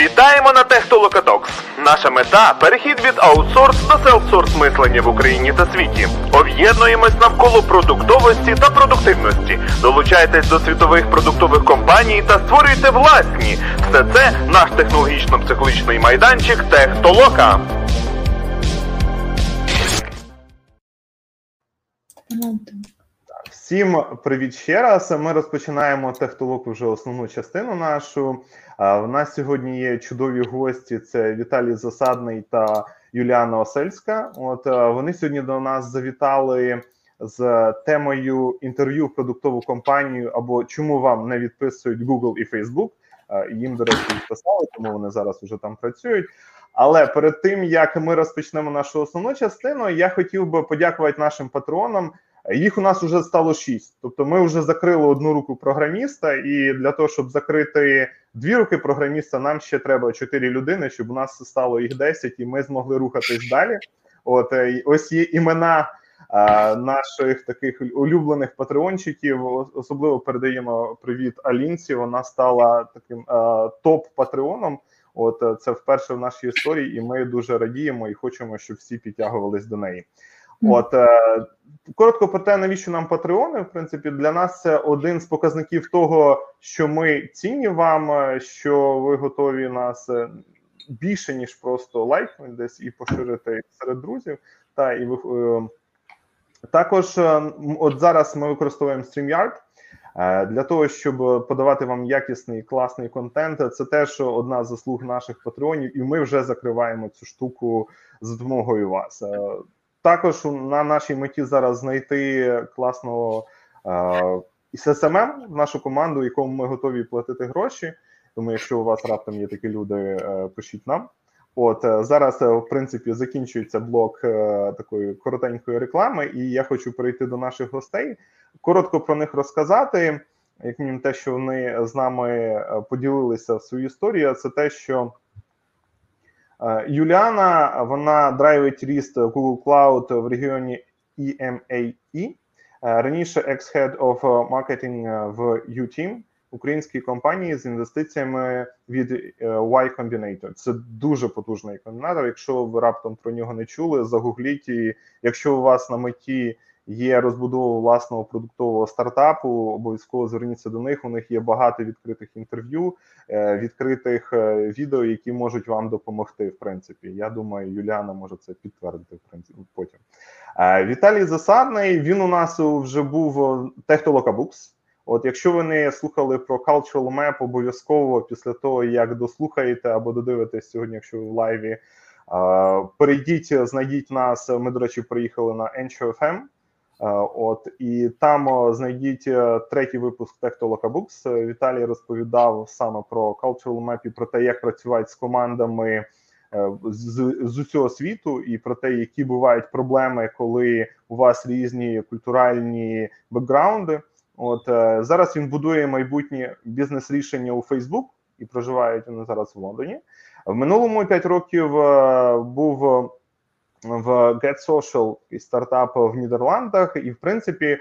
Вітаємо на Технолокатокс. Наша мета перехід від аутсорс до селфсорс мислення в Україні та світі. Об'єднуємось навколо продуктовості та продуктивності. Долучайтесь до світових продуктових компаній та створюйте власні. Все це наш технологічно-психологічний майданчик Техтолока. Всім привіт ще раз. Ми розпочинаємо техтолок вже основну частину нашу. В нас сьогодні є чудові гості: це Віталій Засадний та Юліана Осельська. От вони сьогодні до нас завітали з темою інтерв'ю в продуктову компанію або чому вам не відписують Google і Facebook. Їм, до речі, відписали, тому вони зараз вже там працюють. Але перед тим як ми розпочнемо нашу основну частину, я хотів би подякувати нашим патронам. Їх у нас вже стало шість. Тобто, ми вже закрили одну руку програміста, і для того, щоб закрити дві руки програміста, нам ще треба чотири людини, щоб у нас стало їх 10, і ми змогли рухатись далі. От е, ось є імена а, наших таких улюблених патреончиків. Особливо передаємо привіт Алінці. Вона стала таким топ-патреоном. От е, це вперше в нашій історії, і ми дуже радіємо і хочемо, щоб всі підтягувались до неї. От е, коротко про те, навіщо нам патреони. В принципі, для нас це один з показників того, що ми цінні вам, е, що ви готові нас більше ніж просто лайкнути десь і поширити серед друзів. Та і ви також, от зараз ми використовуємо StreamYard. Для того щоб подавати вам якісний класний контент, це теж одна з заслуг наших патреонів, і ми вже закриваємо цю штуку за допомогою вас. Також на нашій меті зараз знайти класного ССММ в нашу команду, якому ми готові платити гроші. Тому, якщо у вас раптом є такі люди, пишіть нам. От зараз, в принципі, закінчується блок такої коротенької реклами, і я хочу перейти до наших гостей, коротко про них розказати. Як мінімум, те, що вони з нами поділилися в свою історію, це те, що Юліана вона драйвить ріст Google Cloud в регіоні EMAE. Раніше ex-head of marketing в UTeam, українській компанії з інвестиціями від Y Combinator. Це дуже потужний комбінатор. Якщо ви раптом про нього не чули, загугліть і якщо у вас на меті є розбудова власного продуктового стартапу. Обов'язково зверніться до них. У них є багато відкритих інтерв'ю, е, відкритих е, відео, які можуть вам допомогти. В принципі, я думаю, Юліана може це підтвердити. В принципі, потім е, Віталій Засадний. Він у нас вже був Технолокабукс. От, якщо ви не слухали про Cultural Map, обов'язково після того як дослухаєте або додивитесь сьогодні, якщо ви в лайві. Перейдіть, знайдіть нас. Ми, до речі, приїхали на Encho.fm. От і там знайдіть е, третій випуск Техтолокабукс. Віталій розповідав саме про Cultural Map і про те, як працювати з командами е, з, з усього світу, і про те, які бувають проблеми, коли у вас різні культуральні бекграунди. От е, зараз він будує майбутнє бізнес-рішення у Facebook і проживають вони зараз в Лондоні. В минулому 5 років був в Get Social і стартап в Нідерландах, і в принципі е,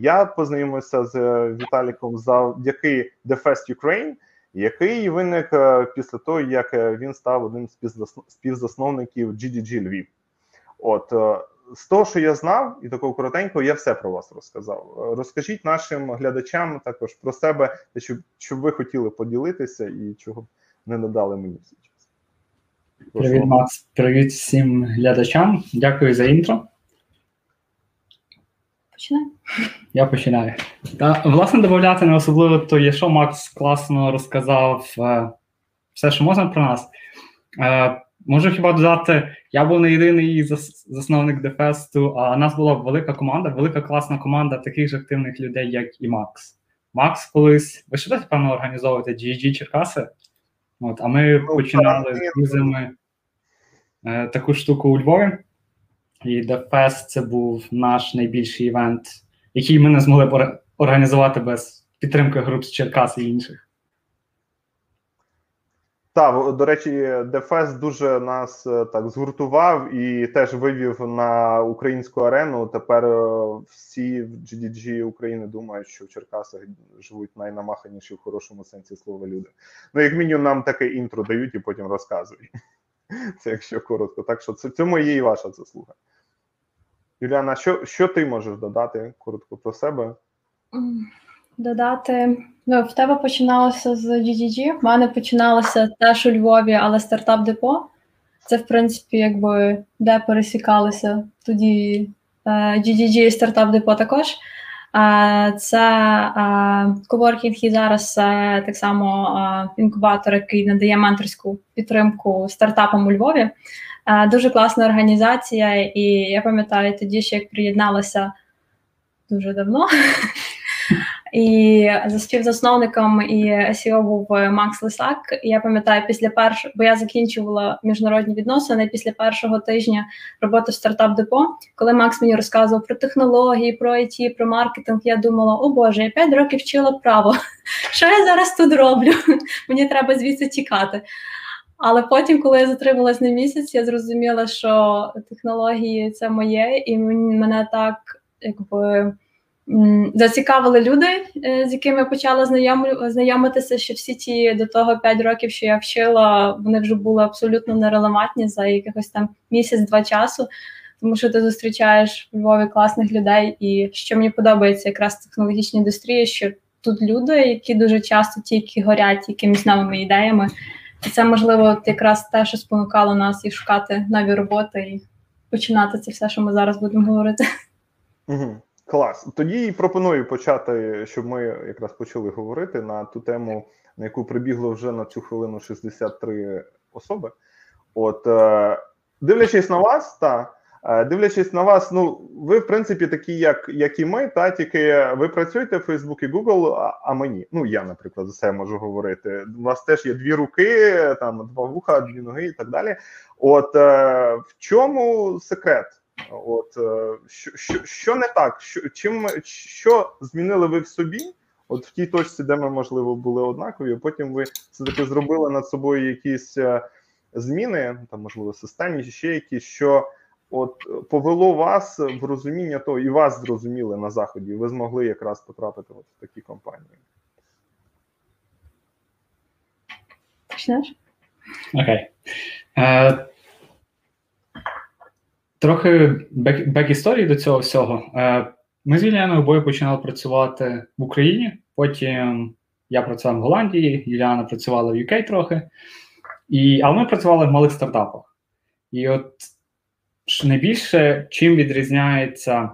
я познайомився з Віталіком завдяки The Fest Ukraine, який виник е, після того, як він став одним з співзасновників GDG Львів. От е, з того, що я знав, і такого коротенького, я все про вас розказав. Розкажіть нашим глядачам також про себе, щоб щоб ви хотіли поділитися і чого б не надали мені всі. Привіт, Макс. Привіт всім глядачам. Дякую за інтро. Починай. Я починаю. Та, власне, додати не особливо то є, що Макс класно розказав е, все, що можна про нас. Можу хіба додати, я був не єдиний засновник Дефесту, а нас була велика команда, велика класна команда таких ж активних людей, як і Макс. Макс колись, ви ще певно, організовуєте GG Черкаси? От, А ми ну, починали з друзями е, таку штуку у Львові. І DevFest це був наш найбільший івент, який ми не змогли б організувати без підтримки груп з Черкас і інших. Так, до речі, DevFest дуже нас е, так згуртував і теж вивів на українську арену. Тепер е, всі в GDG України думають, що в Черкасах живуть найнамаханіші в хорошому сенсі слова люди. Ну, як мінімум, нам таке інтро дають і потім розказують. Це якщо коротко. Так що це цьому є і ваша заслуга. Юліана, що що ти можеш додати коротко про себе? Додати. Ну, в тебе починалося з GGG, в мене починалося теж у Львові, але стартап депо. Це, в принципі, якби де пересікалися тоді GGG і стартап депо також. Це коворкінг і зараз так само інкубатор, який надає менторську підтримку стартапам у Львові. Дуже класна організація, і я пам'ятаю тоді, що як приєдналася дуже давно. І за співзасновником і SEO був Макс Лисак. І я пам'ятаю, після першого, бо я закінчувала міжнародні відносини після першого тижня роботи в стартап депо. Коли Макс мені розказував про технології, про IT, про маркетинг, я думала: о Боже, я п'ять років вчила право. Що я зараз тут роблю? Мені треба звідси тікати. Але потім, коли я затрималась на місяць, я зрозуміла, що технології це моє, і мене так якби зацікавили люди, е, з якими почала знайомитися, що всі ті до того 5 років, що я вчила, вони вже були абсолютно нерелевантні за якихось там місяць-два часу. Тому що ти зустрічаєш в Львові класних людей, і що мені подобається якраз в технологічній індустрії, що тут люди, які дуже часто тільки горять якимись новими ідеями. І це можливо якраз те, що спонукало нас і шукати нові роботи, і починати це все, що ми зараз будемо говорити. Угу. Клас. Тоді пропоную почати, щоб ми якраз почали говорити на ту тему, на яку прибігло вже на цю хвилину 63 особи. От, е, дивлячись на вас, та е, дивлячись на вас, ну ви в принципі такі, як як і ми, та тільки ви працюєте в Facebook і Google, а, мені. Ну я, наприклад, за себе можу говорити. У вас теж є дві руки, там два вуха, дві ноги і так далі. От е, в чому секрет? От е, що що, що не так? Що чим що змінили ви в собі? От в тій точці, де ми можливо були однакові, потім ви все таки зробили над собою якісь е, зміни, там можливо системні, чи ще якісь, що от повело вас в розуміння того, і вас зрозуміли на заході. Ви змогли якраз потрапити от в такі компанії. Почнеш? Окей. Okay. Трохи бек, історії до цього всього. Е, ми з Юліаною обоє починали працювати в Україні. Потім я працював в Голландії, Юліана працювала в UK трохи. І, Але ми працювали в малих стартапах. І от найбільше чим відрізняється,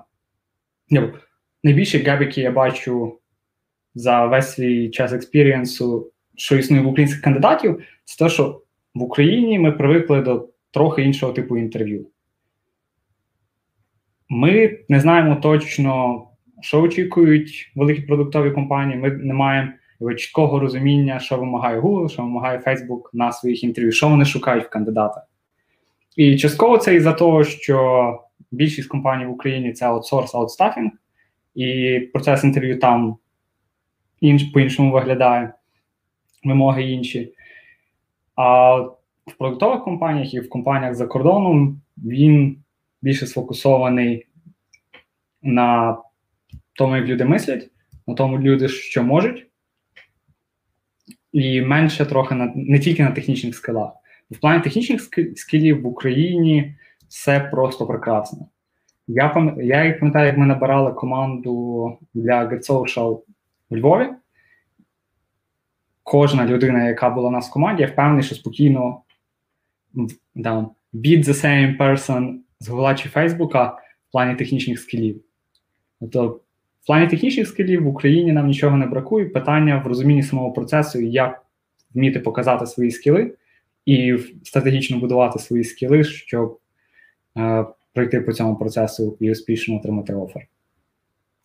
найбільший геп, який я бачу за весь свій час experience у, що існує в українських кандидатів, це те, що в Україні ми привикли до трохи іншого типу інтерв'ю. Ми не знаємо точно, що очікують великі продуктові компанії. Ми не маємо чіткого розуміння, що вимагає Google, що вимагає Facebook на своїх інтерв'ю, що вони шукають в кандидата. І частково це із-за того, що більшість компаній в Україні це аутсорс, аутстафінг, і процес інтерв'ю там інш, по-іншому виглядає, вимоги інші. А в продуктових компаніях і в компаніях за кордоном він більше сфокусований на тому, як люди мислять, на тому люди, що можуть, і менше трохи на не тільки на технічних скилах. В плані технічних скілів в Україні все просто прекрасно. Я пам'ятаю, як ми набирали команду для Get Social у Львові. Кожна людина, яка була у нас в команді, я впевнений, що спокійно да, beat the same person з Гугла чи Фейсбука в плані технічних скілів. Тобто, в плані технічних скілів в Україні нам нічого не бракує. Питання в розумінні самого процесу, як вміти показати свої скіли і стратегічно будувати свої скіли, щоб е, пройти по цьому процесу і успішно отримати офер.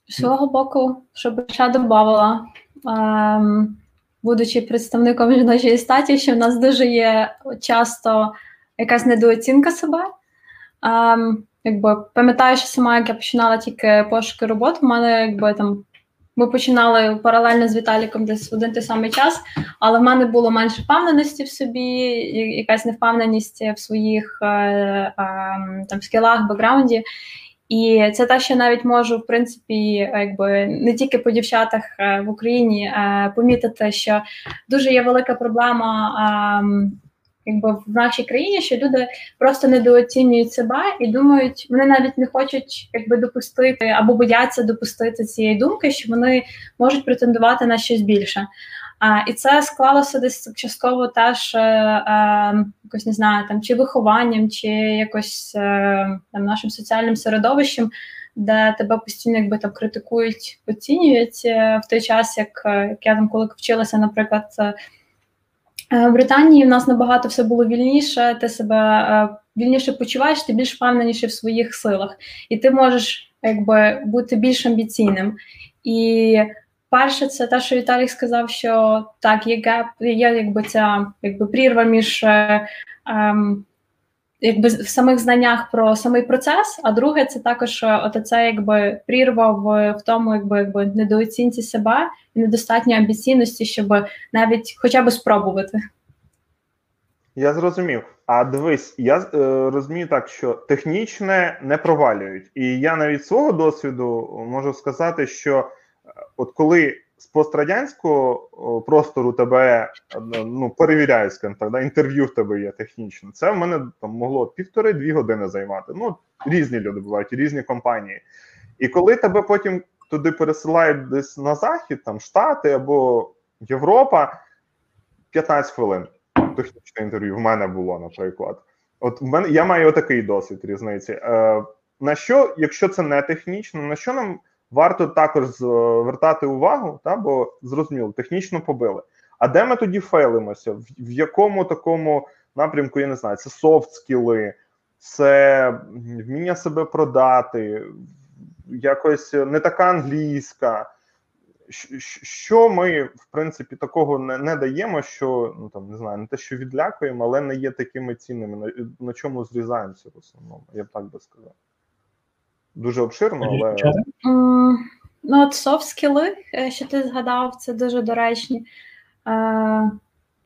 З свого боку, щоб ще додавала, ем, будучи представником жіночої статі, що в нас дуже є часто якась недооцінка себе. Якби пам'ятаю, що сама як я починала тільки пошуки роботи, в мене якби там ми починали паралельно з Віталіком десь в один той самий час, але в мене було менше впевненості в собі, якась невпевненість в своїх е, е, там скілах, бекграунді. І це те, що навіть можу, в принципі, якби не тільки по дівчатах е, в Україні помітити, що дуже є велика проблема. Якби в нашій країні, що люди просто недооцінюють себе і думають, вони навіть не хочуть якби допустити або бояться допустити цієї думки, що вони можуть претендувати на щось більше. А, І це склалося десь частково теж е, е, якось не знаю, там чи вихованням, чи якось е, там нашим соціальним середовищем, де тебе постійно якби там критикують, оцінюють е, в той час, як, е, як я там коли вчилася, наприклад. Е, в Британії в нас набагато все було вільніше, ти себе е, вільніше почуваєш, ти більш впевненіше в своїх силах, і ти можеш якби бути більш амбіційним. І перше, це те, що Віталій сказав, що так, є геп, є якби ця якби прірва між е, ем, якби в самих знаннях про самий процес. А друге, це також оце якби прірва в, в тому, якби якби недооцінці себе і недостатньо амбіційності, щоб навіть хоча б спробувати. Я зрозумів. А дивись, я е, розумію так, що технічне не провалюють. І я навіть свого досвіду можу сказати, що е, от коли з пострадянського простору тебе ну, перевіряють, скажімо так, да, інтерв'ю в тебе є технічне. Це в мене там могло півтори-дві години займати. Ну, різні люди бувають, різні компанії. І коли тебе потім туди пересилають десь на захід, там Штати або Європа, 15 хвилин технічне інтерв'ю в мене було, наприклад. От в мене я маю отакий досвід різниці. Е, На що, якщо це не технічно, на що нам варто також звертати увагу, та, бо зрозуміло, технічно побили. А де ми тоді фейлимося? В, в якому такому напрямку, я не знаю, це софт скіли, це вміння себе продати, якось не така англійська. Що ми, в принципі, такого не не даємо, що ну там не знаю, не те, що відлякуємо, але не є такими цінними, на, на чому зрізаємося в основному, я б так би сказав дуже обширно, але. Ну, от софт скіли, е, що ти згадав, це дуже доречні. Е,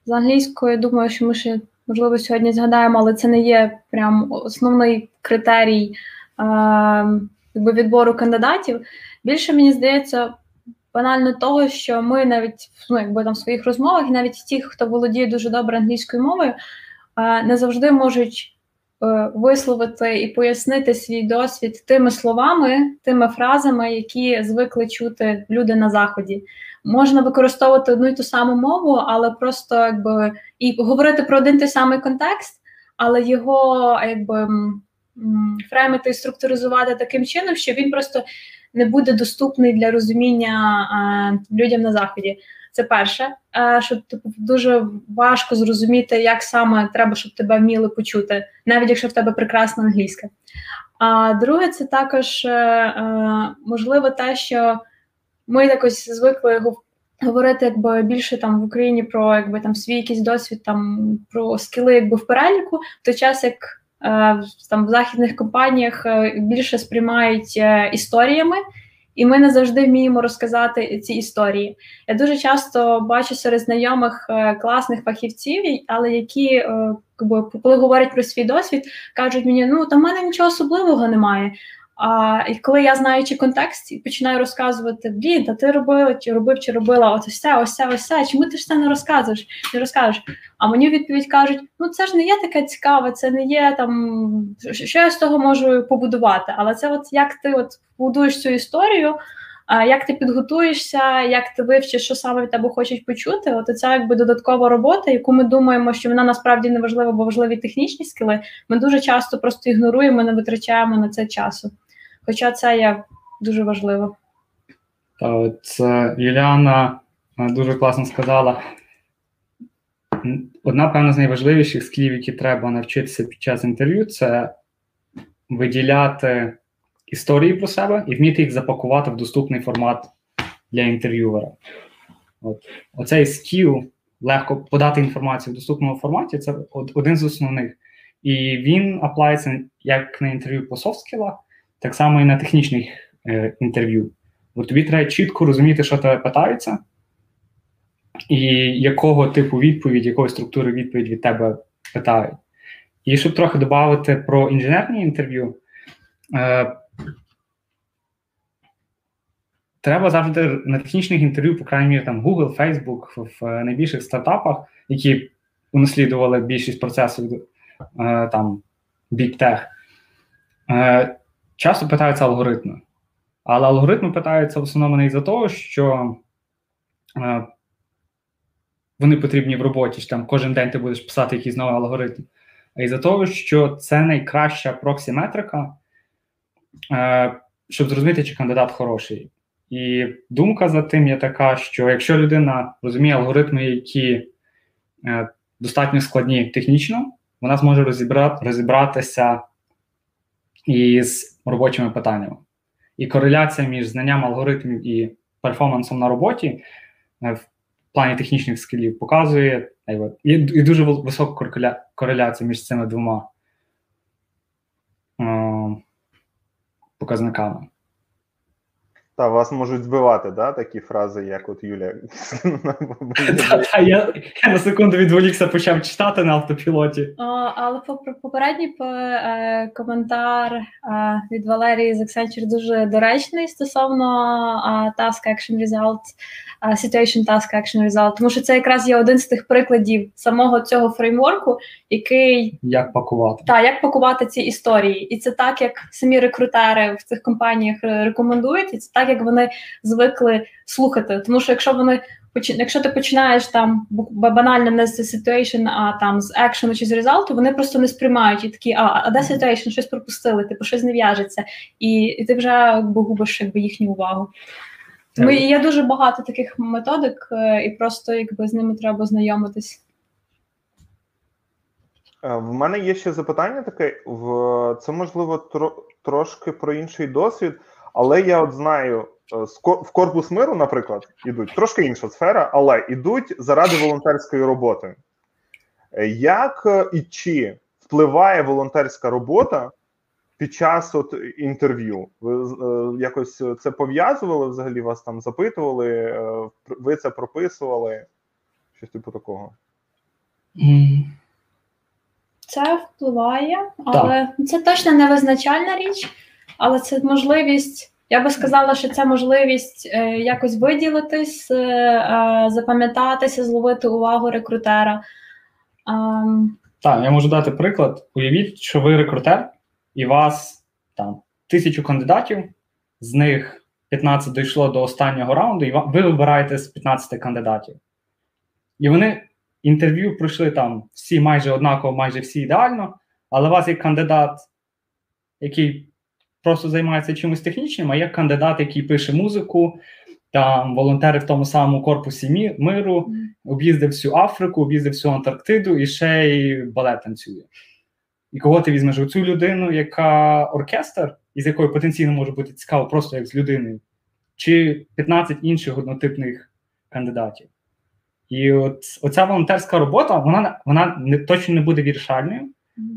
З англійською, думаю, що ми ще, можливо, сьогодні згадаємо, але це не є прям основний критерій е, якби відбору кандидатів. Більше мені здається. Банально того, що ми навіть ну, якби там в своїх розмовах, і навіть ті, хто володіє дуже добре англійською мовою, не завжди можуть висловити і пояснити свій досвід тими словами, тими фразами, які звикли чути люди на заході. Можна використовувати одну й ту саму мову, але просто якби і говорити про один той самий контекст, але його якби фреймити і структуризувати таким чином, що він просто не буде доступний для розуміння а, людям на заході. Це перше, що типу дуже важко зрозуміти, як саме треба, щоб тебе вміли почути, навіть якщо в тебе прекрасна англійська. А друге, це також е, е, можливо те, що ми якось звикли говорити, якби більше там в Україні про якби там свій якийсь досвід, там про скіли, якби в переліку, в той час як. Е, там в західних компаніях більше сприймають історіями, і ми не завжди вміємо розказати ці історії. Я дуже часто бачу серед знайомих е, класних фахівців, але які е, коли говорять про свій досвід, кажуть мені, ну там в мене нічого особливого немає. А коли я знаючи контекст і починаю розказувати, блін, та ти робила, чи робив, чи робила ось це, ось це, ось це, чому ти ж це не розказуєш? Не розкажеш? А мені відповідь кажуть: ну це ж не є таке цікаве, це не є там, що я з того можу побудувати. Але це, от як ти от будуєш цю історію, як ти підготуєшся, як ти вивчиш, що саме від тебе хочуть почути? От ця якби додаткова робота, яку ми думаємо, що вона насправді не важлива, бо важливі технічні скіли. Ми дуже часто просто ігноруємо, не витрачаємо на це часу. Хоча це є дуже важливо. Це Юліана е, дуже класно сказала. Одна, певна, з найважливіших скілів, які треба навчитися під час інтерв'ю, це виділяти історії про себе і вміти їх запакувати в доступний формат для інтерв'юера. От. Оцей скіл легко подати інформацію в доступному форматі це один з основних. І він аплається як на інтерв'ю по софт-скілах, так само і на технічних е, інтерв'ю. Бо тобі треба чітко розуміти, що тебе питаються, і якого типу відповідь, якої структури відповідь від тебе питають. І щоб трохи додати про інженерні інтерв'ю, е, треба завжди на технічних інтерв'ю, по крайній мірі, там Google, Facebook, в найбільших стартапах, які унаслідували більшість процесів е, там Big Tech, е, часто питаються алгоритми. Але алгоритми питаються в основному не із-за того, що е, вони потрібні в роботі, що там кожен день ти будеш писати якийсь новий алгоритм. А із-за того, що це найкраща проксі-метрика, е, щоб зрозуміти, чи кандидат хороший. І думка за тим є така, що якщо людина розуміє алгоритми, які е, достатньо складні технічно, вона зможе розібрати, розібратися із робочими питаннями. І кореляція між знанням алгоритмів і перформансом на роботі е, в плані технічних скілів показує і, і дуже висока кореляція між цими двома е, показниками. Та вас можуть збивати, да, такі фрази, як от Юля. Я я на секунду відволікся, почав читати на автопілоті. Але попередній е, коментар е, від Валерії з Accenture дуже доречний стосовно Task Action Result, Situation Task Action Result, тому що це якраз є один з тих прикладів самого цього фреймворку, який як пакувати Так, як пакувати ці історії, і це так, як самі рекрутери в цих компаніях рекомендують, і це так, як вони звикли слухати. Тому що якщо вони якщо ти починаєш там банально не з situation, а там з екшену чи з результату, вони просто не сприймають і такі, а а де situation, щось пропустили, типу щось не в'яжеться, і і ти вже якби, губиш якби їхню увагу. Тому є дуже багато таких методик, е, і просто якби з ними треба знайомитись. Е, в мене є ще запитання таке: це можливо тро, трошки про інший досвід, але я от знаю, е, в корпус миру, наприклад, ідуть трошки інша сфера, але ідуть заради волонтерської роботи. Як і чи впливає волонтерська робота під час от інтерв'ю? Ви е, якось це пов'язували взагалі? Вас там запитували? Е, ви це прописували? Щось типу такого? Це впливає, але так. це точно не визначальна річ, але це можливість. Я би сказала, що це можливість е, якось виділитись, е, е, запам'ятатися, зловити увагу рекрутера. Так, я можу дати приклад. Уявіть, що ви рекрутер, і вас там тисячу кандидатів, з них 15 дійшло до останнього раунду, і ви вибираєте з 15 кандидатів. І вони інтерв'ю пройшли там всі майже однаково, майже всі ідеально, але у вас є кандидат, який просто займається чимось технічним, а є кандидат, який пише музику, там волонтери в тому самому корпусі миру, об'їздив всю Африку, об'їздив всю Антарктиду і ще й балет танцює. І кого ти візьмеш оцю людину, яка оркестр, із якою потенційно може бути цікаво, просто як з людиною, чи 15 інших однотипних кандидатів. І от оця волонтерська робота, вона вона не точно не буде вирішальною,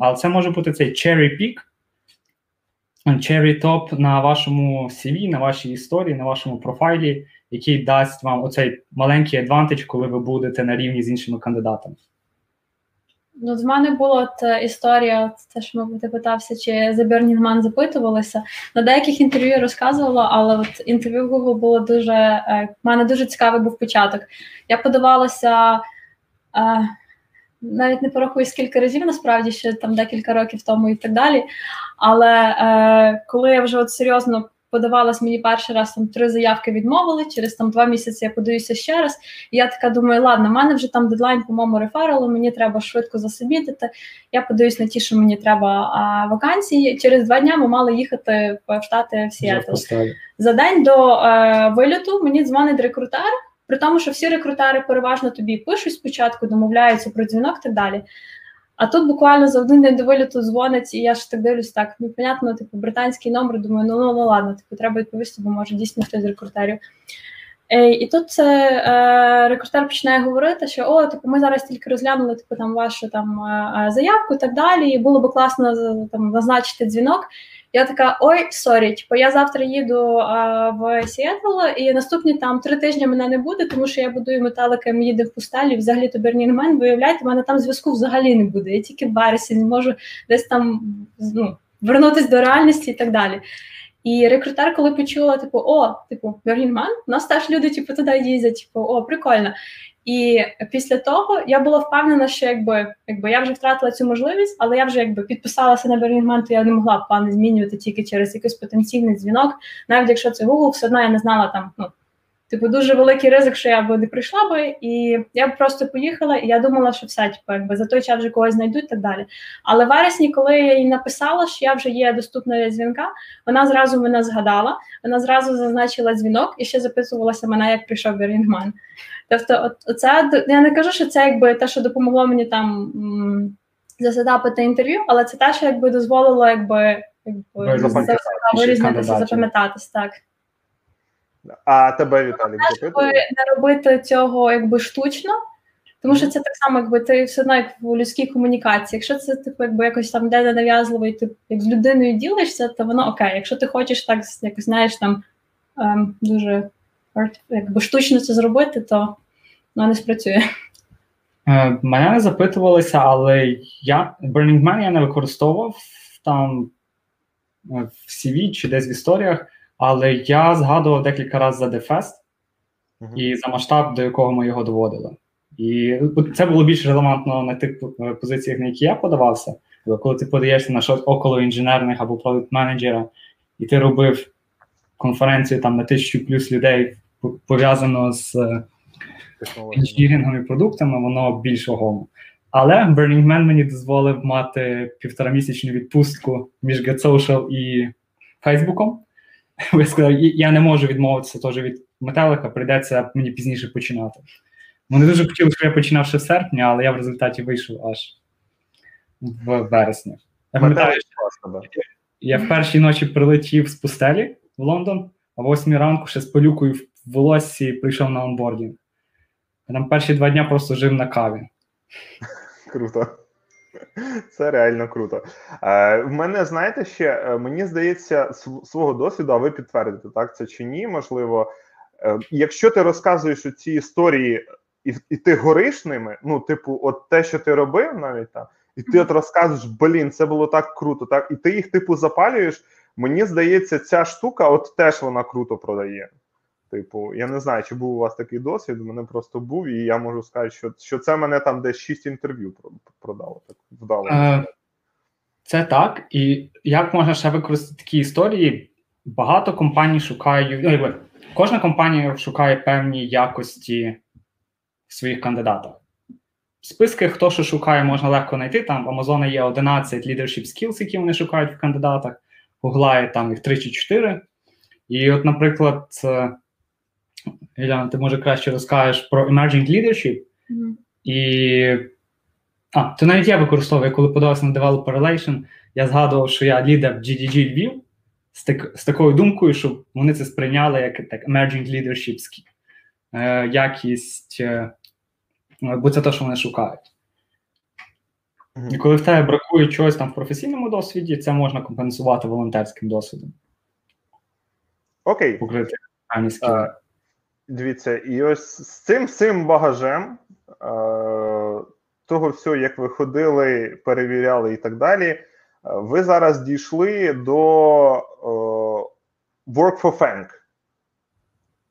але це може бути цей cherry pick, cherry top на вашому CV, на вашій історії, на вашому профайлі, який дасть вам оцей маленький адвантаж, коли ви будете на рівні з іншими кандидатами. Ну, в мене була от е, історія, те, що мабуть, ти питався, чи за Burning запитувалися. На деяких інтерв'ю я розказувала, але от інтерв'ю Google було дуже. Е, в мене дуже цікавий був початок. Я подавалася. Навіть не порахую скільки разів, насправді ще там декілька років тому і так далі. Але е, коли я вже от серйозно подавалась мені перший раз там три заявки відмовили. Через там два місяці я подаюся ще раз. І я така думаю, ладно, в мене вже там дедлайн по моєму рефералу, мені треба швидко засобітити. Я подаюсь на ті, що мені треба а, вакансії. Через два дні ми мали їхати в Штати в Сіетл. За день до е, вильоту мені дзвонить рекрутер. При тому, що всі рекрутери переважно тобі пишуть спочатку, домовляються про дзвінок і так далі. А тут буквально за один день до виліту дзвонить, і я ж так дивлюсь, так, ну, понятно, типу, британський номер, думаю, ну ну, ну ладно, типу, треба відповісти, бо може дійсно хтось з рекрутерів. Е, і тут це е, рекрутер починає говорити, що о, типу, ми зараз тільки розглянули типу, там вашу там е, заявку і так далі. і Було би класно там назначити дзвінок. Я така: ой, sorry, типу, я завтра їду а, в Сіетл, і наступні там три тижні мене не буде, тому що я будую металика, ми їде в пустелі. Взагалі то Burning Man, уявляєте, мене там зв'язку взагалі не буде. Я тільки в вересні можу десь там ну, вернутися до реальності і так далі. І рекрутер, коли почула, типу, о, типу, Бернінмен, нас теж люди, типу, туди їздять, типу, о, прикольно. І після того я була впевнена, що якби якби я вже втратила цю можливість, але я вже якби підписалася на Берінгман, то я не могла плани змінювати тільки через якийсь потенційний дзвінок. Навіть якщо це Google, все одно я не знала там. Ну типу дуже великий ризик, що я би не прийшла би, і я б просто поїхала, і я думала, що все, типу, якби за той час вже когось знайдуть і так далі. Але в вересні, коли я їй написала, що я вже є доступна для дзвінка, вона зразу мене згадала, вона зразу зазначила дзвінок і ще записувалася мене, як прийшов Берінгман. Тобто, от, оце я не кажу, що це якби те, що допомогло мені там м, засетапити інтерв'ю, але це те, що якби дозволило, якби якби вирізнитися, запам'ятатись так. А тебе Віталік запитує? не робити цього якби штучно, тому що це так само, якби ти все одно як в людській комунікації. Якщо це типу, якби якось там де нав'язливо, і ти як з людиною ділишся, то воно окей. Якщо ти хочеш так якось знаєш там ем, дуже якби штучно це зробити, то воно не спрацює. Е, мене не запитувалися, але я Burning Man я не використовував там е, в CV чи десь в історіях, але я згадував декілька разів за uh-huh. і за масштаб, до якого ми його доводили. І це було більш релевантно на тих е, позиціях, на які я подавався. Коли ти подаєшся на щось около інженерних або продукт менеджера, і ти робив конференцію там на тисячу плюс людей пов'язано з інженірінгом і продуктами, воно більш огому. Але Burning Man мені дозволив мати півторамісячну відпустку між Get Social і Фейсбуком. Я сказав, я не можу відмовитися теж від металика, прийдеться мені пізніше починати. Вони дуже хотіли, щоб я починав ще в серпні, але я в результаті вийшов аж в вересні. Я пам'ятаю, я в першій ночі прилетів з пустелі в Лондон, а в 8 ранку ще з полюкою в волоссі прийшов на онбордінг. Я там перші два дня просто жив на каві. Круто. Це реально круто. Е, В мене, знаєте, ще е, мені здається, свого досвіду, а ви підтвердите, так це чи ні, можливо. Е, Якщо ти розказуєш ці історії, і і ти гориш ними, ну, типу, от те, що ти робив, навіть там, і ти от розказуєш, блін, це було так круто, так, і ти їх, типу, запалюєш. Мені здається, ця штука от теж вона круто продає. Типу, я не знаю, чи був у вас такий досвід. У мене просто був, і я можу сказати, що що це мене там десь шість інтерв'ю продало. Так вдало. Е, це так. І як можна ще використати такі історії? Багато компаній шукають. Ну, кожна компанія шукає певні якості в своїх кандидатах. Списки, хто що шукає, можна легко знайти. Там в Amazon є 11 leadership skills, які вони шукають в кандидатах. Гугла є там їх 3 чи 4. І, от, наприклад, Іляна, ти може краще розкажеш про emerging leadership. Mm-hmm. І а, то навіть я використовую, коли подавався на Developer Relation, я згадував, що я лідер GDG Львів з, так, з такою думкою, щоб вони це сприйняли як так, emerging leadership е, якість, е, бо це те, що вони шукають. Mm-hmm. І коли в тебе бракує чогось там в професійному досвіді, це можна компенсувати волонтерським досвідом. Окей. Покрити Дивіться, і ось з цим цим багажем е, того всього, як ви ходили, перевіряли і так далі, е, ви зараз дійшли до е, Work for Fang.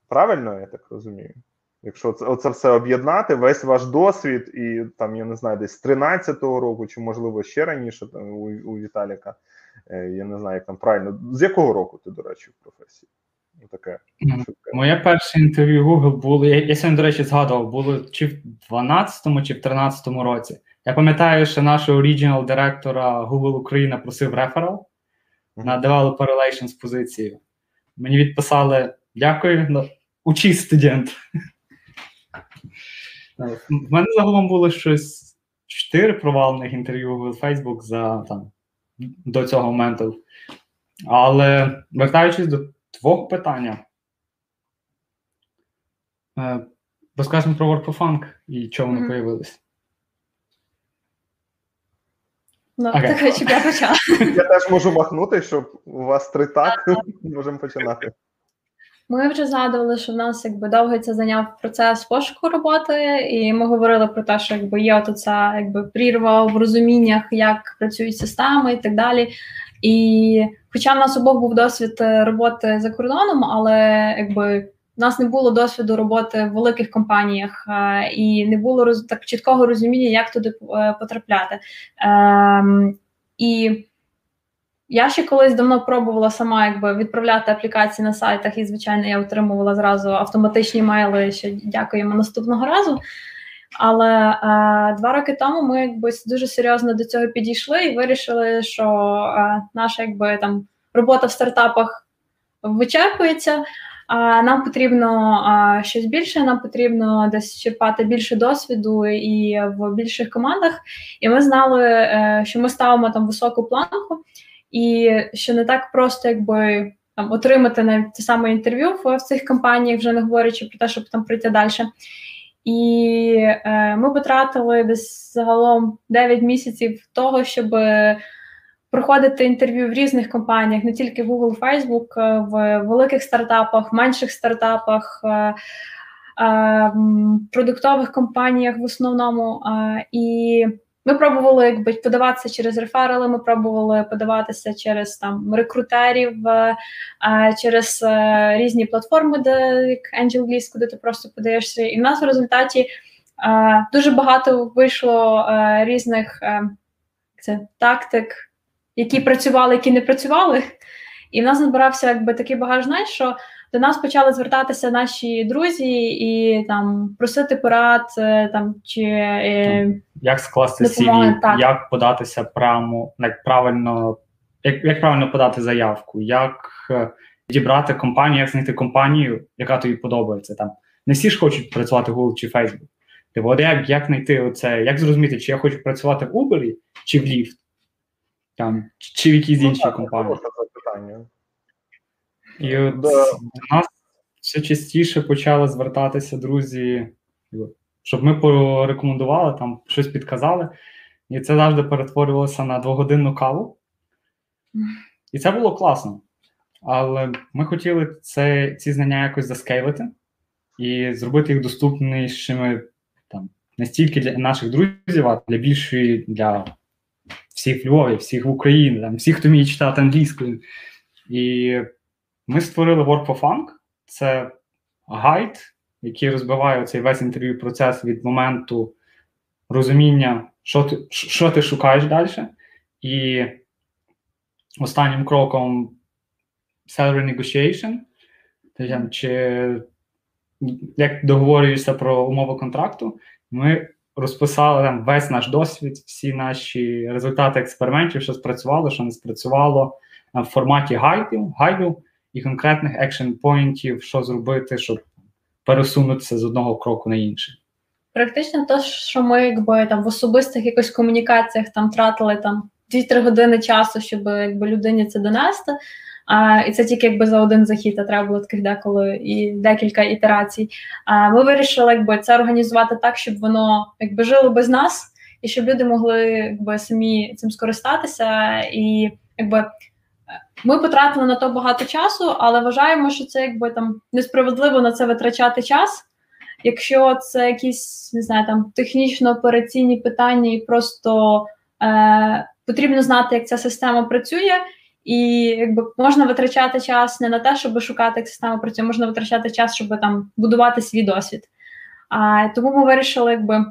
Правильно, я так розумію? Якщо це оце все об'єднати, весь ваш досвід, і там, я не знаю, десь з 13-го року, чи, можливо, ще раніше там, у, у Віталіка, я не знаю, як там правильно. З якого року ти, до речі, в професії? Таке. Моє перше інтерв'ю Google було. Я, я сьогодні, до речі, згадував, було чи в 12-му, чи в 13-му році. Я пам'ятаю, що нашого оригінал директора Google Україна просив реферал mm-hmm. на Developer Relations позицію. Мені відписали дякую, ну, учись студент. В мене загалом було щось чотири провалених інтерв'ю Google Facebook за там до цього моменту. Але вертаючись до твого питання. Е, розкажемо про WordProfunk і чому вони mm-hmm. появилися. Ну, Окей. так, щоб я почала. Я теж можу махнути, щоб у вас три так. Можемо починати. Ми вже згадували, що в нас якби довго це зайняв процес пошуку роботи, і ми говорили про те, що якби є от ця якби прірва в розуміннях, як працюють системи і так далі. І хоча в нас обох був досвід е, роботи за кордоном, але якби в нас не було досвіду роботи в великих компаніях е, і не було так чіткого розуміння, як туди е, потрапляти. Ем, і я ще колись давно пробувала сама якби відправляти аплікації на сайтах, і, звичайно, я отримувала зразу автоматичні мейли, що дякуємо наступного разу. Але е, два роки тому ми якби дуже серйозно до цього підійшли і вирішили, що е, наша якби там робота в стартапах вичерпується. А нам потрібно а, щось більше, нам потрібно десь черпати більше досвіду і в більших командах. І ми знали, е, що ми ставимо там високу планку, і що не так просто, якби там отримати навіть те саме інтерв'ю в, в цих компаніях, вже не говорячи про те, щоб там прийти далі. І е, ми потратили десь загалом 9 місяців того, щоб проходити інтерв'ю в різних компаніях, не тільки Google, Facebook, е, в великих стартапах, менших стартапах, е, е, продуктових компаніях в основному. Е, і ми пробували якби подаватися через реферали, ми пробували подаватися через там рекрутерів, е, е, через е, різні платформи, де як AngelList, куди ти просто подаєшся. І в нас в результаті дуже багато вийшло різних це, тактик, які працювали, які не працювали. І в нас набирався якби такий багаж знань, що до нас почали звертатися наші друзі і там просити порад, е, там чи е, Як скласти Допомоги, CV, так. як податися прямо, як правильно, як, як правильно подати заявку, як е, дібрати компанію, як знайти компанію, яка тобі подобається. Там не всі ж хочуть працювати в Google чи Facebook. Типу, от як, як знайти оце, як зрозуміти, чи я хочу працювати в Uber чи в Lyft, там, чи в якійсь Ну, іншій компанії. Запитання. І от Да. до нас все частіше почали звертатися друзі, щоб ми порекомендували, там щось підказали. І це завжди перетворювалося на двогодинну каву. І це було класно. Але ми хотіли це, ці знання якось заскейлити і зробити їх доступнішими там, не стільки для наших друзів, а для більшої для всіх в Львові, всіх в Україні, там, всіх, хто вміє читати англійською. І ми створили Work for Funk. Це гайд, який розбиває цей весь інтерв'ю процес від моменту розуміння, що ти, що ти шукаєш далі. І останнім кроком salary negotiation, чи як договорюєшся про умови контракту, ми розписали там весь наш досвід, всі наші результати експериментів, що спрацювало, що не спрацювало в форматі гайдів, гайду і конкретних екшн поінтів, що зробити, щоб пересунутися з одного кроку на інший. Практично те, що ми якби там в особистих якось комунікаціях там тратили там 2-3 години часу, щоб якби людині це донести. А, і це тільки якби за один захід, а треба було таких деколи і декілька ітерацій. А ми вирішили якби це організувати так, щоб воно якби жило без нас, і щоб люди могли якби самі цим скористатися. І якби ми потратили на то багато часу, але вважаємо, що це якби там несправедливо на це витрачати час. Якщо це якісь не знаю, там технічно-операційні питання, і просто е, потрібно знати, як ця система працює, і якби можна витрачати час не на те, щоб шукати, як система працює, можна витрачати час, щоб там будувати свій досвід. А, Тому ми вирішили, якби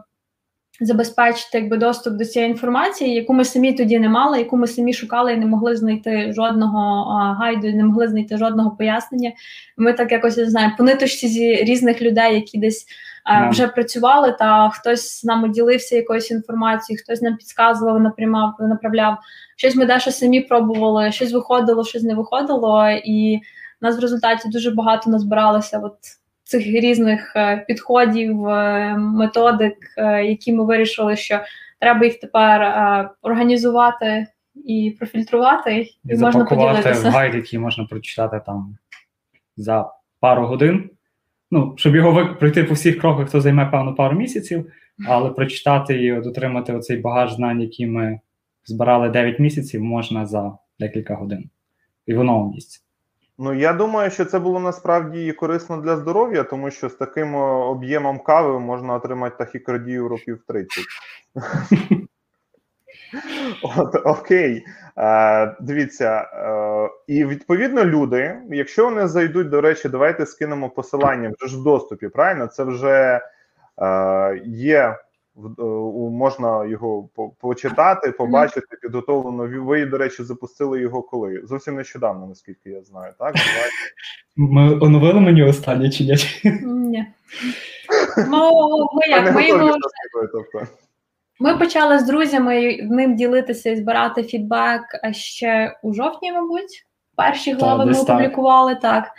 забезпечити якби доступ до цієї інформації, яку ми самі тоді не мали, яку ми самі шукали і не могли знайти жодного а, гайду, не могли знайти жодного пояснення. Ми так якось не знаю, по ниточці зі різних людей, які десь а, Да. вже працювали, та хтось з нами ділився якоюсь інформацією, хтось нам підказував, напрямав, направляв. Щось ми дещо самі пробували, щось виходило, щось не виходило, і нас в результаті дуже багато назбиралося от цих різних е, підходів, е, методик, е, які ми вирішили, що треба їх тепер організувати і профільтрувати, і, І можна в поділитися. гайд, який можна прочитати там за пару годин. Ну, щоб його пройти по всіх кроках, то займе певно пару місяців, але прочитати і отримати оцей багаж знань, які ми збирали 9 місяців, можна за декілька годин і в новому місці. Ну, я думаю, що це було насправді і корисно для здоров'я, тому що з таким об'ємом кави можна отримати тахікардію років 30. От, Окей, е, дивіться, е, і відповідно люди, якщо вони зайдуть, до речі, давайте скинемо посилання вже ж в доступі. Правильно, це вже е, є Е, можна його почитати, побачити, підготовлено. Ви, до речі, запустили його коли? Зовсім нещодавно, наскільки я знаю. Так, ми оновили мені останнє чи ні? Ні. Ну. Тобто. Ми почали з друзями ним ділитися і збирати фідбек ще у жовтні, мабуть. Перші глави ми опублікували так.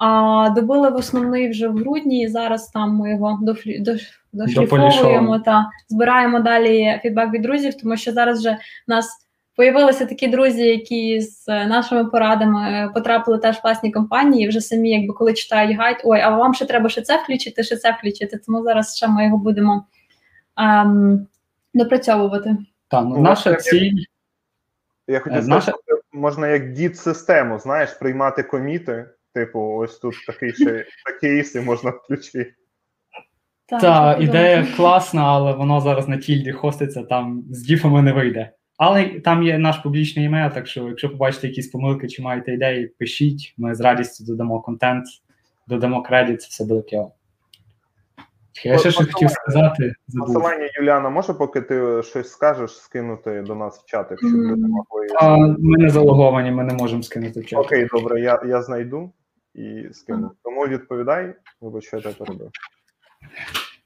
А добили в основний вже в грудні, і зараз там ми його дошліфовуємо та збираємо далі фідбек від друзів, тому що зараз вже в нас появилися такі друзі, які з нашими порадами потрапили теж в класні компанії. і Вже самі, якби коли читають гайд, ой, а вам ще треба ще це включити, ще це включити. Тому зараз ще ми його будемо ем, допрацьовувати. Так, ну, наша ціль. Я хотів сказати, наша... можна як дід систему, знаєш, приймати коміти. Типу, ось тут такий ще кейси можна включити. Так, Та, ідея класна, але воно зараз на тільді хоститься, там з діфами не вийде. Але там є наш публічний імейл, так що, якщо побачите якісь помилки чи маєте ідеї, пишіть, ми з радістю додамо контент, додамо кредит, все буде кльово. Я ще щось хотів сказати. Посилання, Юліана, може, поки ти щось скажеш, скинути до нас в чатик, щоб люди могли. А, Ми не залоговані, ми не можемо скинути в чат. Окей, добре, я я знайду і скину. Тому відповідай, вибачте, я перебив.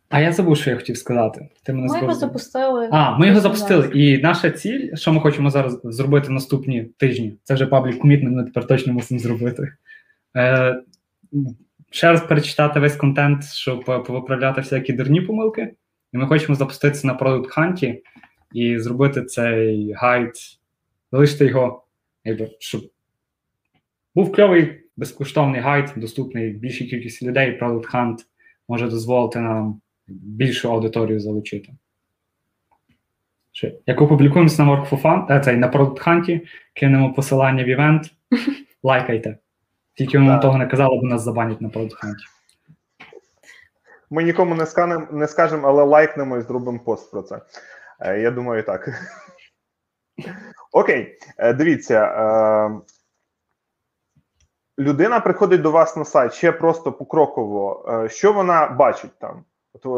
А я забув, що я хотів сказати. Ти мене Ми його запустили. А, ми його запустили. І наша ціль, що ми хочемо зараз зробити наступні тижні, це вже паблік комітмент, ми тепер точно мусимо зробити. Е, Ще раз перечитати весь контент, щоб повиправляти всякі дурні помилки. І ми хочемо запуститися на Product Hunt і зробити цей гайд, залишити його, якби, щоб був кльовий безкоштовний гайд, доступний більшій кількості людей. Product Hunt може дозволити нам більшу аудиторію залучити. Як опублікуємося на Work for Fun, е, цей, на Product Hunt, кинемо посилання в івент, лайкайте. Тільки ми того не казали, бо нас забанять на Product Hunt. Ми нікому не скажемо, не скажемо, але лайкнемо і зробимо пост про це. Е, я думаю, так. Окей, е, дивіться. Людина приходить до вас на сайт ще просто покроково. Що вона бачить там? От е,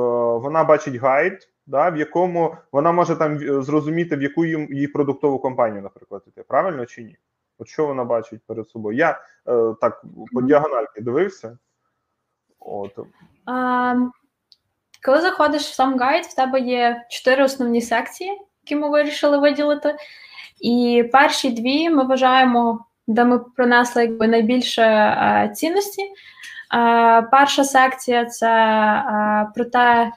вона бачить гайд, да, в якому вона може там зрозуміти, в яку їм її продуктову компанію, наприклад, іти. Правильно чи ні? От що вона бачить перед собою? Я е, так по діагональки дивився. От. А, коли заходиш в сам гайд, в тебе є чотири основні секції, які ми вирішили виділити. І перші дві ми вважаємо, де ми принесли якби найбільше е, цінності. Е, перша секція це е, про те,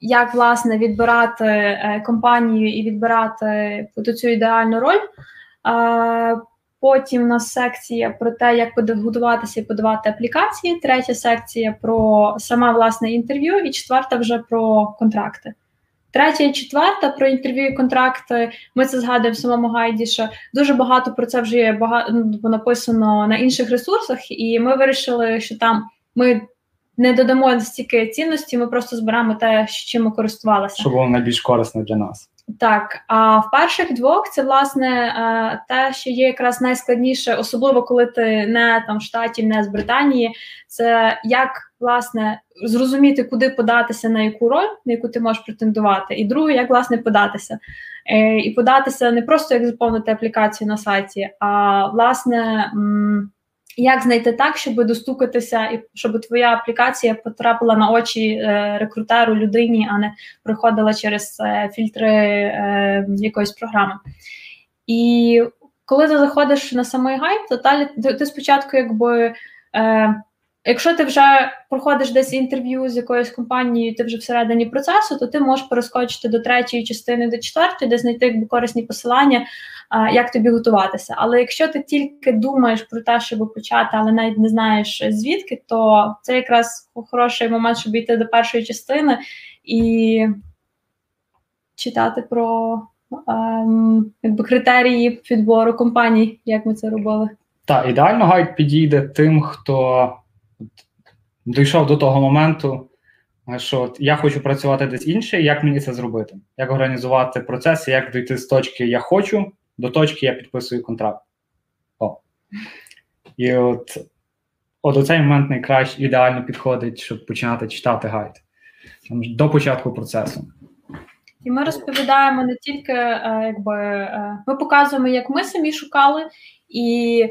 як власне відбирати компанію і відбирати цю ідеальну роль. Потім у нас секція про те, як готуватися і подавати аплікації. Третя секція про саме власне інтерв'ю, і четверта вже про контракти. Третя і четверта про інтерв'ю і контракти. Ми це згадуємо в самому гайді. що Дуже багато про це вже є багато ну, написано на інших ресурсах, і ми вирішили, що там ми не додамо настільки цінності, ми просто зберемо те, чим ми користувалися. Що було найбільш корисно для нас. Так, а в перших двох це власне е, те, що є якраз найскладніше, особливо коли ти не там в штаті, не з Британії. Це як власне зрозуміти, куди податися на яку роль, на яку ти можеш претендувати, і друге, як власне податися. Е, і податися не просто як заповнити аплікацію на сайті, а власне. Як знайти так, щоб достукатися, і щоб твоя аплікація потрапила на очі е, рекрутеру людині, а не проходила через е, фільтри е, якоїсь програми? І коли ти заходиш на самий гайд, то ти, спочатку, якби Якщо ти вже проходиш десь інтерв'ю з якоюсь компанією, ти вже всередині процесу, то ти можеш перескочити до третьої частини, до четвертої, де знайти якби корисні посилання, як тобі готуватися. Але якщо ти тільки думаєш про те, щоб почати, але навіть не знаєш звідки, то це якраз хороший момент, щоб йти до першої частини і читати про ем, якби критерії підбору компаній, як ми це робили. Так, ідеально гайд підійде тим, хто дійшов до того моменту, що я хочу працювати десь інше, як мені це зробити? Як організувати процес, як дійти з точки я хочу до точки я підписую контракт. О. І от от у цей момент найкраще ідеально підходить, щоб починати читати гайд до початку процесу. І ми розповідаємо не тільки, е, якби е, ми показуємо, як ми самі шукали, і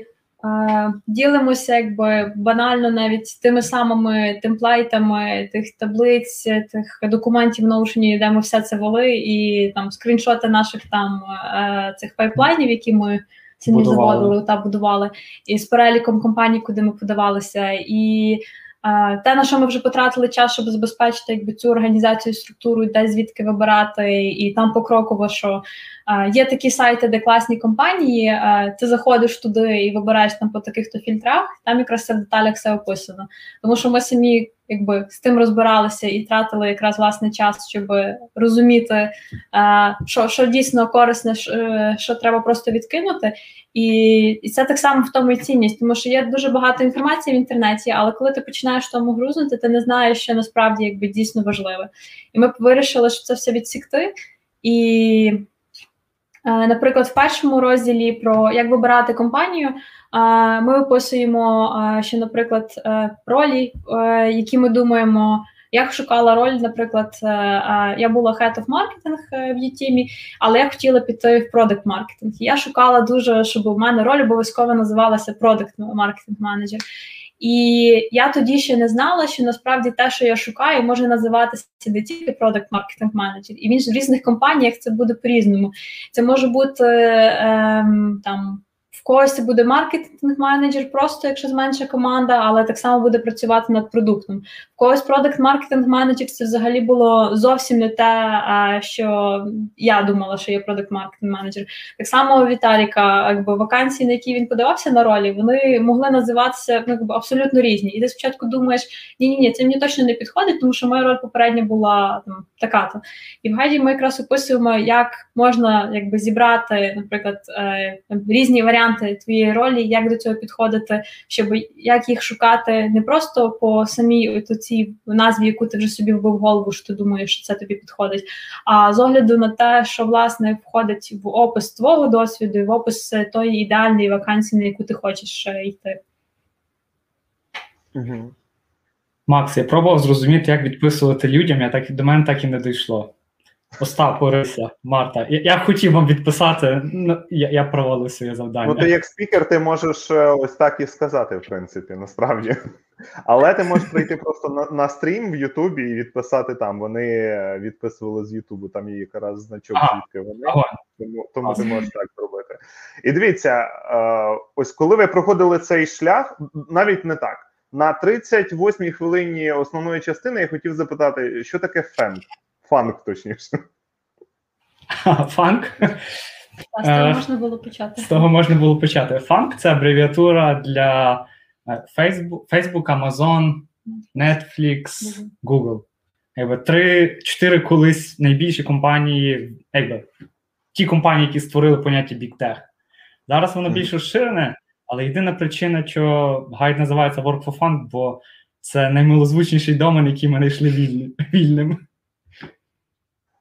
ділимося якби банально навіть тими самими темплейтами тих таблиць, тих документів Notion, де ми все це вели, і там скріншоти наших там е, цих пайплайнів, які ми самі заводили та будували, і з переліком компаній, куди ми подавалися. і те, на що ми вже потратили час, щоб забезпечити якби цю організацію, структуру, де звідки вибирати, і там покроково, що є такі сайти, де класні компанії, ти заходиш туди і вибираєш там по таких-то фільтрах, там якраз це в деталях все описано. Тому що ми самі якби з тим розбиралися і тратили якраз власний час, щоб розуміти, що що дійсно корисне, що треба просто відкинути. І і це так само в тому і цінність, тому що є дуже багато інформації в інтернеті, але коли ти починаєш тому грузнути, ти не знаєш, що насправді якби дійсно важливе. І ми вирішили, що це все відсікти. І, е, наприклад, в першому розділі про як вибирати компанію, е, ми виписуємо, е, що, наприклад, ролі, які ми думаємо. Я шукала роль, наприклад, е, е, я була head of marketing е, в Ютімі, але я хотіла піти в product маркетинг. Я шукала дуже, щоб у мене роль обов'язково називалася product маркетинг менеджер. І я тоді ще не знала, що насправді те, що я шукаю, може називатися не тільки продакт маркетинг менеджер, і він в різних компаніях це буде по-різному. Це може бути е, там когось це буде маркетинг-менеджер, просто якщо зменша команда, але так само буде працювати над продуктом. В когось продакт-маркетинг-менеджер це взагалі було зовсім не те, що я думала, що є продакт-маркетинг-менеджер. Так само у Віталіка, якби вакансії, на які він подавався на ролі, вони могли називатися ну, якби, абсолютно різні. І ти спочатку думаєш, ні, ні, ні, це мені точно не підходить, тому що моя роль попередня була там така-то. І в гайді ми якраз описуємо, як можна якби зібрати, наприклад, е, різні варіанти варіанти твоєї ролі, як до цього підходити, щоб як їх шукати не просто по самій цій назві, яку ти вже собі вбив в голову, що ти думаєш, що це тобі підходить, а з огляду на те, що власне входить в опис твого досвіду, і в опис тої ідеальної вакансії, на яку ти хочеш е, йти. Угу. Макс, я пробував зрозуміти, як відписувати людям, я так до мене так і не дійшло. Остап, Орися, Марта. Я я хотів вам відписати, ну, я я провалив своє завдання. Ну, ти як спікер, ти можеш е, ось так і сказати, в принципі, насправді. Але ти можеш прийти просто на на стрім в Ютубі і відписати там. Вони відписували з Ютубу, там є якраз значок, звідки вони. Ага. Тому тому ти можеш так зробити. І дивіться, е, ось коли ви проходили цей шлях, навіть не так. На 38-й хвилині основної частини я хотів запитати, що таке фен? Фанк, точніше. FAANG? з того можна було почати. З того можна було почати. FAANG це абревіатура для Facebook, Facebook Amazon, Netflix, Google. Якби три, чотири колись найбільші компанії, якби ті компанії, які створили поняття Big Tech. Зараз воно більш розширене, але єдина причина, що гайд називається Work for FAANG, бо це наймилозвучніший домен, який ми знайшли вільним.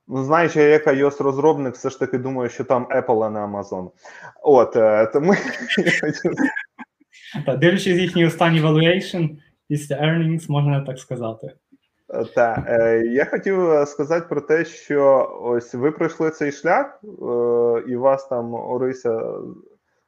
Ну, знаючи, я як ios розробник все ж таки думаю, що там Apple, а не Amazon. От, тому тому... Дивлячись їхній останній valuation, після earnings, можна так сказати. Е, так, е, я хотів сказати про те, що ось ви пройшли цей шлях, і вас там Орися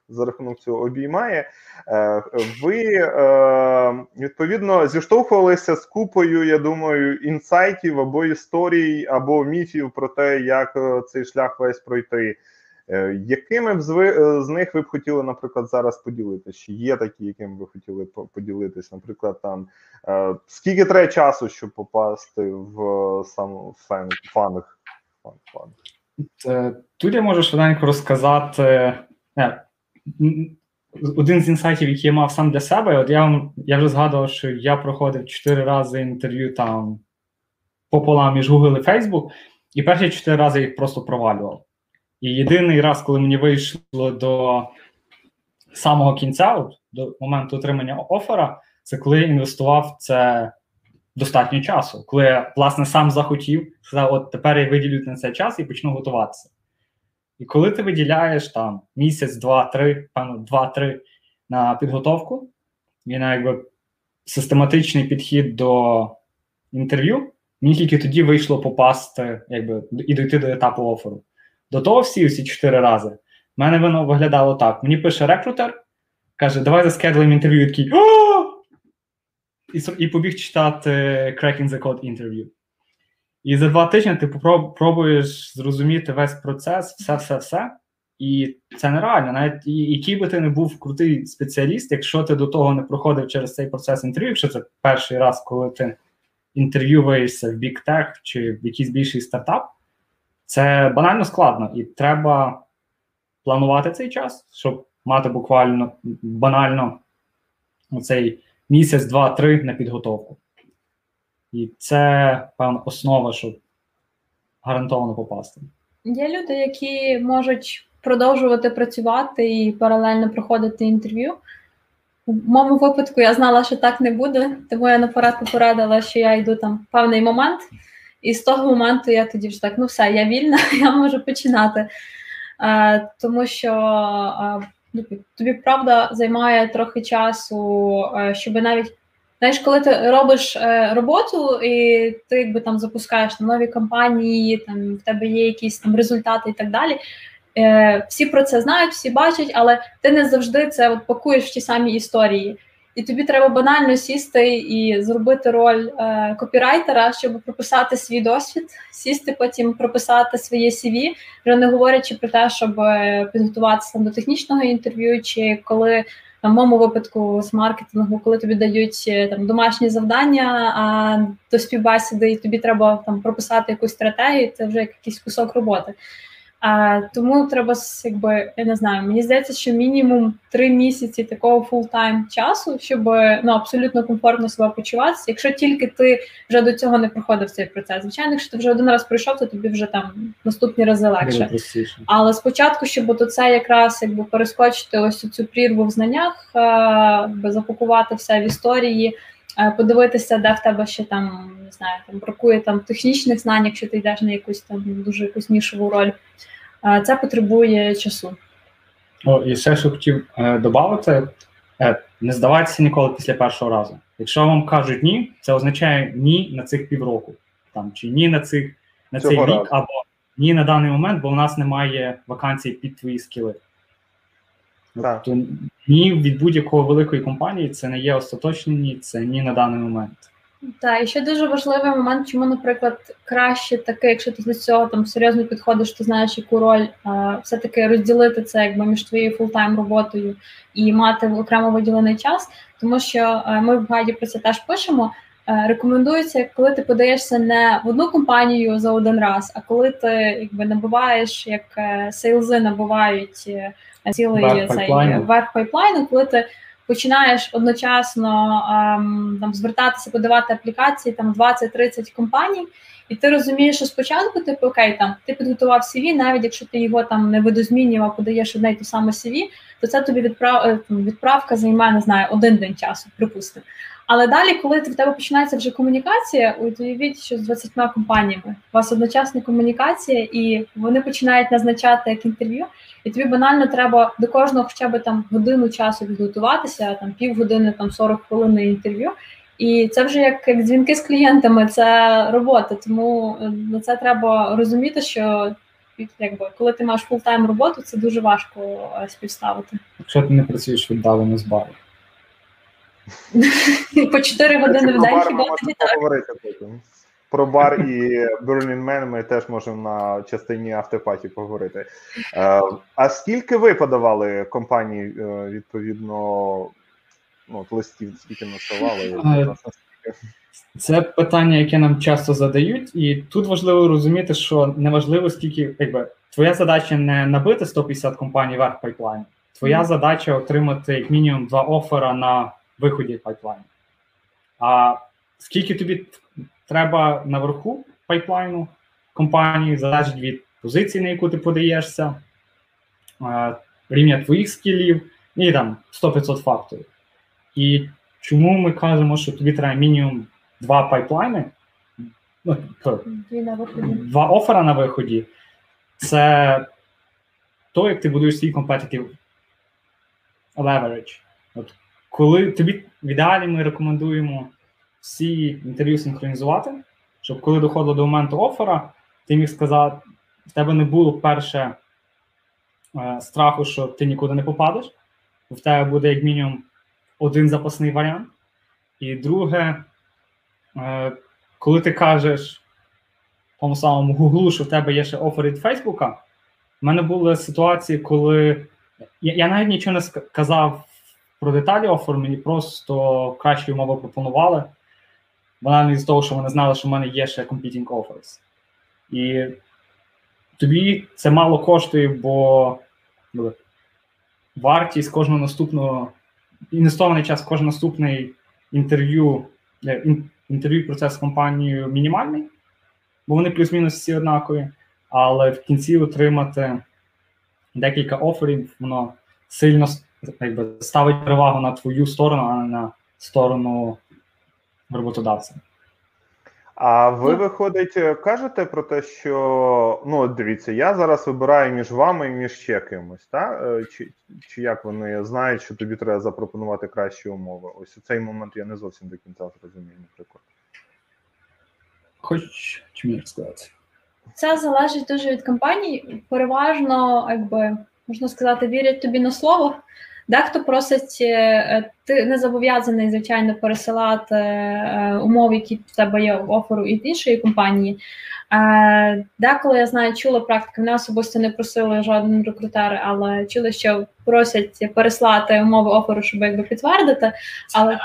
за рахунок цього обіймає. Е, ви е, відповідно зіштовхувалися з купою, я думаю, інсайтів або історій, або міфів про те, як е, цей шлях весь пройти. Якими б з них ви б хотіли, наприклад, зараз поділитися? Чи є такі, якими ви хотіли поділитися? Наприклад, там скільки треба часу, щоб попасти в сам фан фанг? Тут я можу швиденько розказати один з інсайтів, який я мав сам для себе, от я я вже згадував, що я проходив чотири рази інтерв'ю там пополам між Google і Facebook, і перші чотири рази їх просто провалював. І єдиний раз, коли мені вийшло до самого кінця, от, до моменту отримання офера, це коли я інвестував це достатньо часу, коли я власне сам захотів, сказав, от тепер я виділю на цей час і почну готуватися. І коли ти виділяєш там місяць, два, три, певно, два-три на підготовку, і на якби систематичний підхід до інтерв'ю, мені тільки тоді вийшло попасти, якби і дойти до етапу оферу. До того всі усі чотири рази. В мене воно виглядало так: мені пише рекрутер, каже, давай заскедлимо інтерв'ю, такий і, і побіг читати Cracking the Code інтерв'ю. І за два тижні ти пробуєш зрозуміти весь процес, все-все-все. І це нереально. Навіть який би ти не був крутий спеціаліст, якщо ти до того не проходив через цей процес інтерв'ю, якщо це перший раз, коли ти інтерв'юєшся в Tech чи в якийсь більший стартап, це банально складно, і треба планувати цей час, щоб мати буквально банально оцей місяць, два, три на підготовку. І це певна основа, щоб гарантовано попасти. Є люди, які можуть продовжувати працювати і паралельно проходити інтерв'ю. У моєму випадку я знала, що так не буде, тому я наперед попередила, що я йду там певний момент, і з того моменту я тоді вже так: ну все, я вільна, я можу починати. Е, Тому що е, тобі правда займає трохи часу, е, щоб навіть. Знаєш, коли ти робиш е, роботу, і ти якби там запускаєш там, нові компанії, там в тебе є якісь там результати і так далі. Е, Всі про це знають, всі бачать, але ти не завжди це от пакуєш в ті самі історії. І тобі треба банально сісти і зробити роль е, копірайтера, щоб прописати свій досвід, сісти, потім прописати своє CV, вже не говорячи про те, щоб е, підготуватися до технічного інтерв'ю, чи коли в моєму випадку з маркетингу, коли тобі дають е, там домашні завдання а, до співбесіди, і тобі треба там прописати якусь стратегію, це вже якийсь кусок роботи. А, Тому треба якби я не знаю. Мені здається, що мінімум три місяці такого full-time часу, щоб ну абсолютно комфортно себе почуватися. Якщо тільки ти вже до цього не проходив цей процес. Звичайно, якщо ти вже один раз пройшов, то тобі вже там наступні рази легше. Але спочатку, щоб до це якраз якби перескочити ось цю прірву в знаннях, якби запакувати все в історії. Подивитися, де в тебе ще там не знаю, там бракує там технічних знань, якщо ти йдеш на якусь там дуже якусь нішову роль це потребує часу. О, І ще що хотів е, додати, е, не здавайтеся ніколи після першого разу. Якщо вам кажуть ні, це означає ні на цих півроку, там чи ні на цих на цей рік, разу. або ні на даний момент, бо в нас немає вакансій під твої скіли. Так. Тобто ні від будь-якої великої компанії це не є остаточні ні, це ні на даний момент. Так, і ще дуже важливий момент, чому, наприклад, краще таке, якщо ти до цього там серйозно підходиш, ти знаєш, яку роль а, все-таки розділити це якби між твоєю full-time роботою і мати окремо виділений час, тому що а, ми в гайді про це теж пишемо. А, рекомендується, коли ти подаєшся не в одну компанію за один раз, а коли ти якби набуваєш, як е, сейлзи набувають е, цілий цей верх пайплайну, коли ти починаєш одночасно ем, там звертатися, подавати аплікації там 20-30 компаній, і ти розумієш, що спочатку типу, окей, там ти підготував CV, навіть якщо ти його там не видозмінював, подаєш одне й те саме CV, то це тобі відправ... Е, відправка займає, не знаю, один день часу, припустимо. Але далі, коли в тебе починається вже комунікація, уявіть, що з 20 компаніями у вас одночасна комунікація, і вони починають назначати як інтерв'ю, і тобі банально треба до кожного хоча б там годину часу підготуватися, там півгодини, там 40 хвилин на інтерв'ю. І це вже як, як дзвінки з клієнтами, це робота. Тому е, на це треба розуміти, що якби коли ти маєш full-time роботу, це дуже важко е, співставити. Якщо ти не працюєш віддалено з бару. По 4 години в день хіба тобі так? Про бар і Burning Man ми теж можемо на частині afterparty поговорити. Е, а скільки ви подавали компанії е, відповідно ну, листів, скільки насилали? Це питання, яке нам часто задають, і тут важливо розуміти, що неважливо, скільки якби твоя задача не набити 150 компаній вверх пайплайн. Твоя mm. задача отримати як мінімум два офера на виході пайплайну. А скільки тобі треба наверху пайплайну компанії, залежить від позиції, на яку ти подаєшся, рівня твоїх скілів, і там 100-500 факторів. І чому ми кажемо, що тобі треба мінімум два пайплайни, ну, два офера на виході, це то, як ти будуєш свій competitive leverage. От, коли тобі в ідеалі ми рекомендуємо всі інтерв'ю синхронізувати, щоб коли доходило до моменту оффера, ти міг сказати, в тебе не було перше е, страху, що ти нікуди не попадеш, в тебе буде як мінімум один запасний варіант. І друге, е, коли ти кажеш тому самому Гуглу, що в тебе є ще офер від Фейсбука, в мене були ситуації, коли я, я навіть нічого не сказав про деталі оферу, мені просто кращі умови пропонували. Банально з того, що вони знали, що в мене є ще competing offers. І тобі це мало коштує, бо ну, вартість кожного наступного, інвестований час, кожен наступний інтерв'ю, інтерв'ю процес з компанією мінімальний, бо вони плюс-мінус всі однакові, але в кінці отримати декілька оферів, воно сильно якби, ставить перевагу на твою сторону, а не на сторону роботодавця. А ви, виходить, кажете про те, що ну дивіться, я зараз вибираю між вами і між ще кимось, та? Чи чи як вони знають, що тобі треба запропонувати кращі умови? Ось у цей момент я не зовсім до кінця зрозумів, наприклад. Хоч чи мені сказати? Це залежить дуже від компанії. Переважно, якби можна сказати, вірять тобі на слово. Дехто просить, е, ти не зобов'язаний, звичайно, пересилати е, умови, які в тебе є в оферу від іншої компанії. Е, деколи я знаю, чула практику, мене особисто не просили жоден рекрутер, але чули, що просять переслати умови оферу, щоб якби підтвердити. Але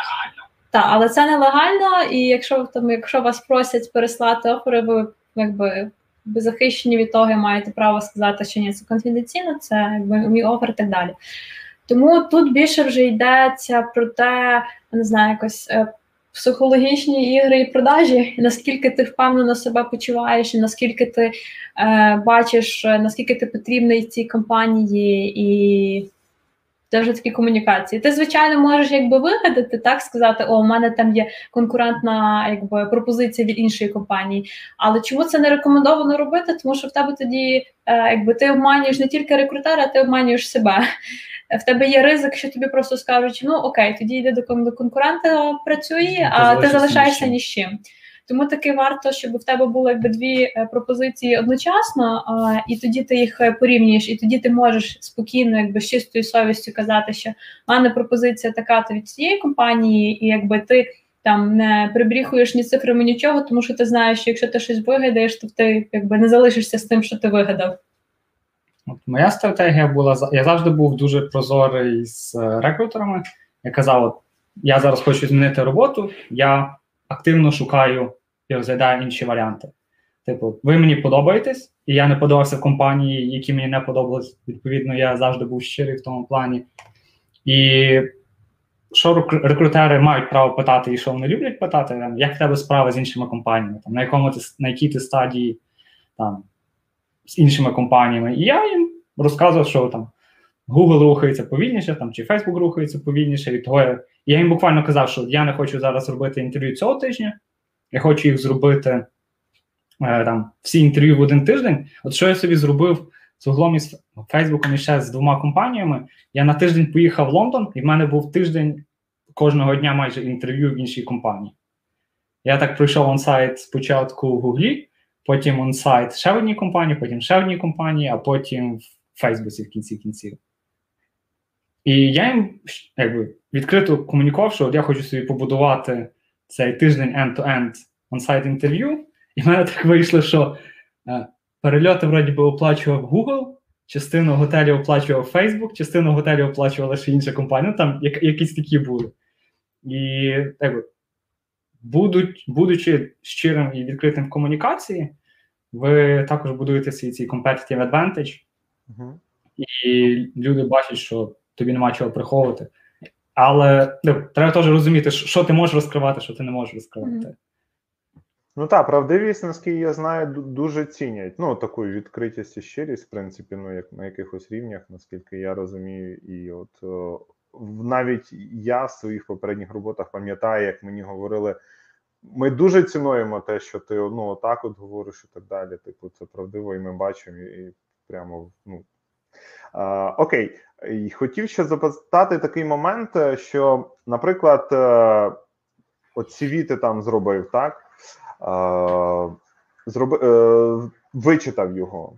та, але це нелегально, і якщо там, якщо вас просять переслати офери, ви якби ви захищені від того, і маєте право сказати, що ні, це конфіденційно, це якби мій офер і так далі. Тому тут більше вже йдеться про те, не знаю, якось е, психологічні ігри і продажі, наскільки ти впевнено себе почуваєш, наскільки ти е, бачиш, е, наскільки ти потрібний цій компанії, і це вже такі комунікації. Ти, звичайно, можеш якби вигадати, так сказати, о, у мене там є конкурентна якби пропозиція від іншої компанії. Але чому це не рекомендовано робити? Тому що в тебе тоді, е, якби ти обманюєш не тільки рекрутера, ти обманюєш себе в тебе є ризик, що тобі просто скажуть: ну окей, тоді йди до конкурента, працює, а ти залишаєшся ні з чим. Тому таки варто, щоб в тебе було якби дві е, пропозиції одночасно, і тоді ти їх е, порівнюєш, і тоді ти можеш спокійно, якби з чистою совістю казати, що в мене пропозиція така то від цієї компанії, і якби ти там не прибріхуєш ні цифрами, нічого, тому що ти знаєш, що якщо ти щось вигадаєш, то ти якби не залишишся з тим, що ти вигадав. От Моя стратегія була я завжди був дуже прозорий з е, рекрутерами. Я казав: от, я зараз хочу змінити роботу, я активно шукаю і розглядаю інші варіанти. Типу, ви мені подобаєтесь, і я не подобався компанії, які мені не подобались. Відповідно, я завжди був щирий в тому плані. І що рекрутери мають право питати, і що вони люблять питати, як в тебе справи з іншими компаніями, там, на якому ти на якій ти стадії там, з іншими компаніями. І я їм розказував, що там Google рухається повільніше, там чи Facebook рухається повільніше. Від того я, я їм буквально казав, що я не хочу зараз робити інтерв'ю цього тижня. Я хочу їх зробити е, там всі інтерв'ю в один тиждень. От що я собі зробив з углом із Фейсбуком і ще з двома компаніями. Я на тиждень поїхав в Лондон, і в мене був тиждень кожного дня майже інтерв'ю в іншій компанії. Я так пройшов онсайт спочатку в Гуглі, потім онсайт ще в одній компанії, потім ще в одній компанії, а потім в Фейсбуці в кінці кінців. І я їм якби, відкрито комунікував, що от я хочу собі побудувати цей тиждень end-to-end on-site інтерв'ю. І в мене так вийшло, що е, перельоти вроді би оплачував Google, частину готелів оплачував Facebook, частину готелів оплачувала ще інша компанія. Ну, там як, якісь такі були. І якби, будуть, будучи щирим і відкритим в комунікації, ви також будуєте свій цей competitive advantage, uh-huh. і люди бачать, що тобі нема чого приховувати. Але ну, треба теж розуміти, що ти можеш розкривати, що ти не можеш розкривати. Ну так, правдивість, наскільки я знаю, дуже цінять. Ну, таку відкритість і щирість, в принципі, ну, як на якихось рівнях, наскільки я розумію, і от навіть я в своїх попередніх роботах пам'ятаю, як мені говорили. Ми дуже цінуємо те, що ти ну, отак от говориш і так далі. Типу, це правдиво, і ми бачимо, і прямо ну. Окей, хотів ще запитати такий момент, що, наприклад, е, от CV ти там зробив, так? Зроби, е, вичитав його,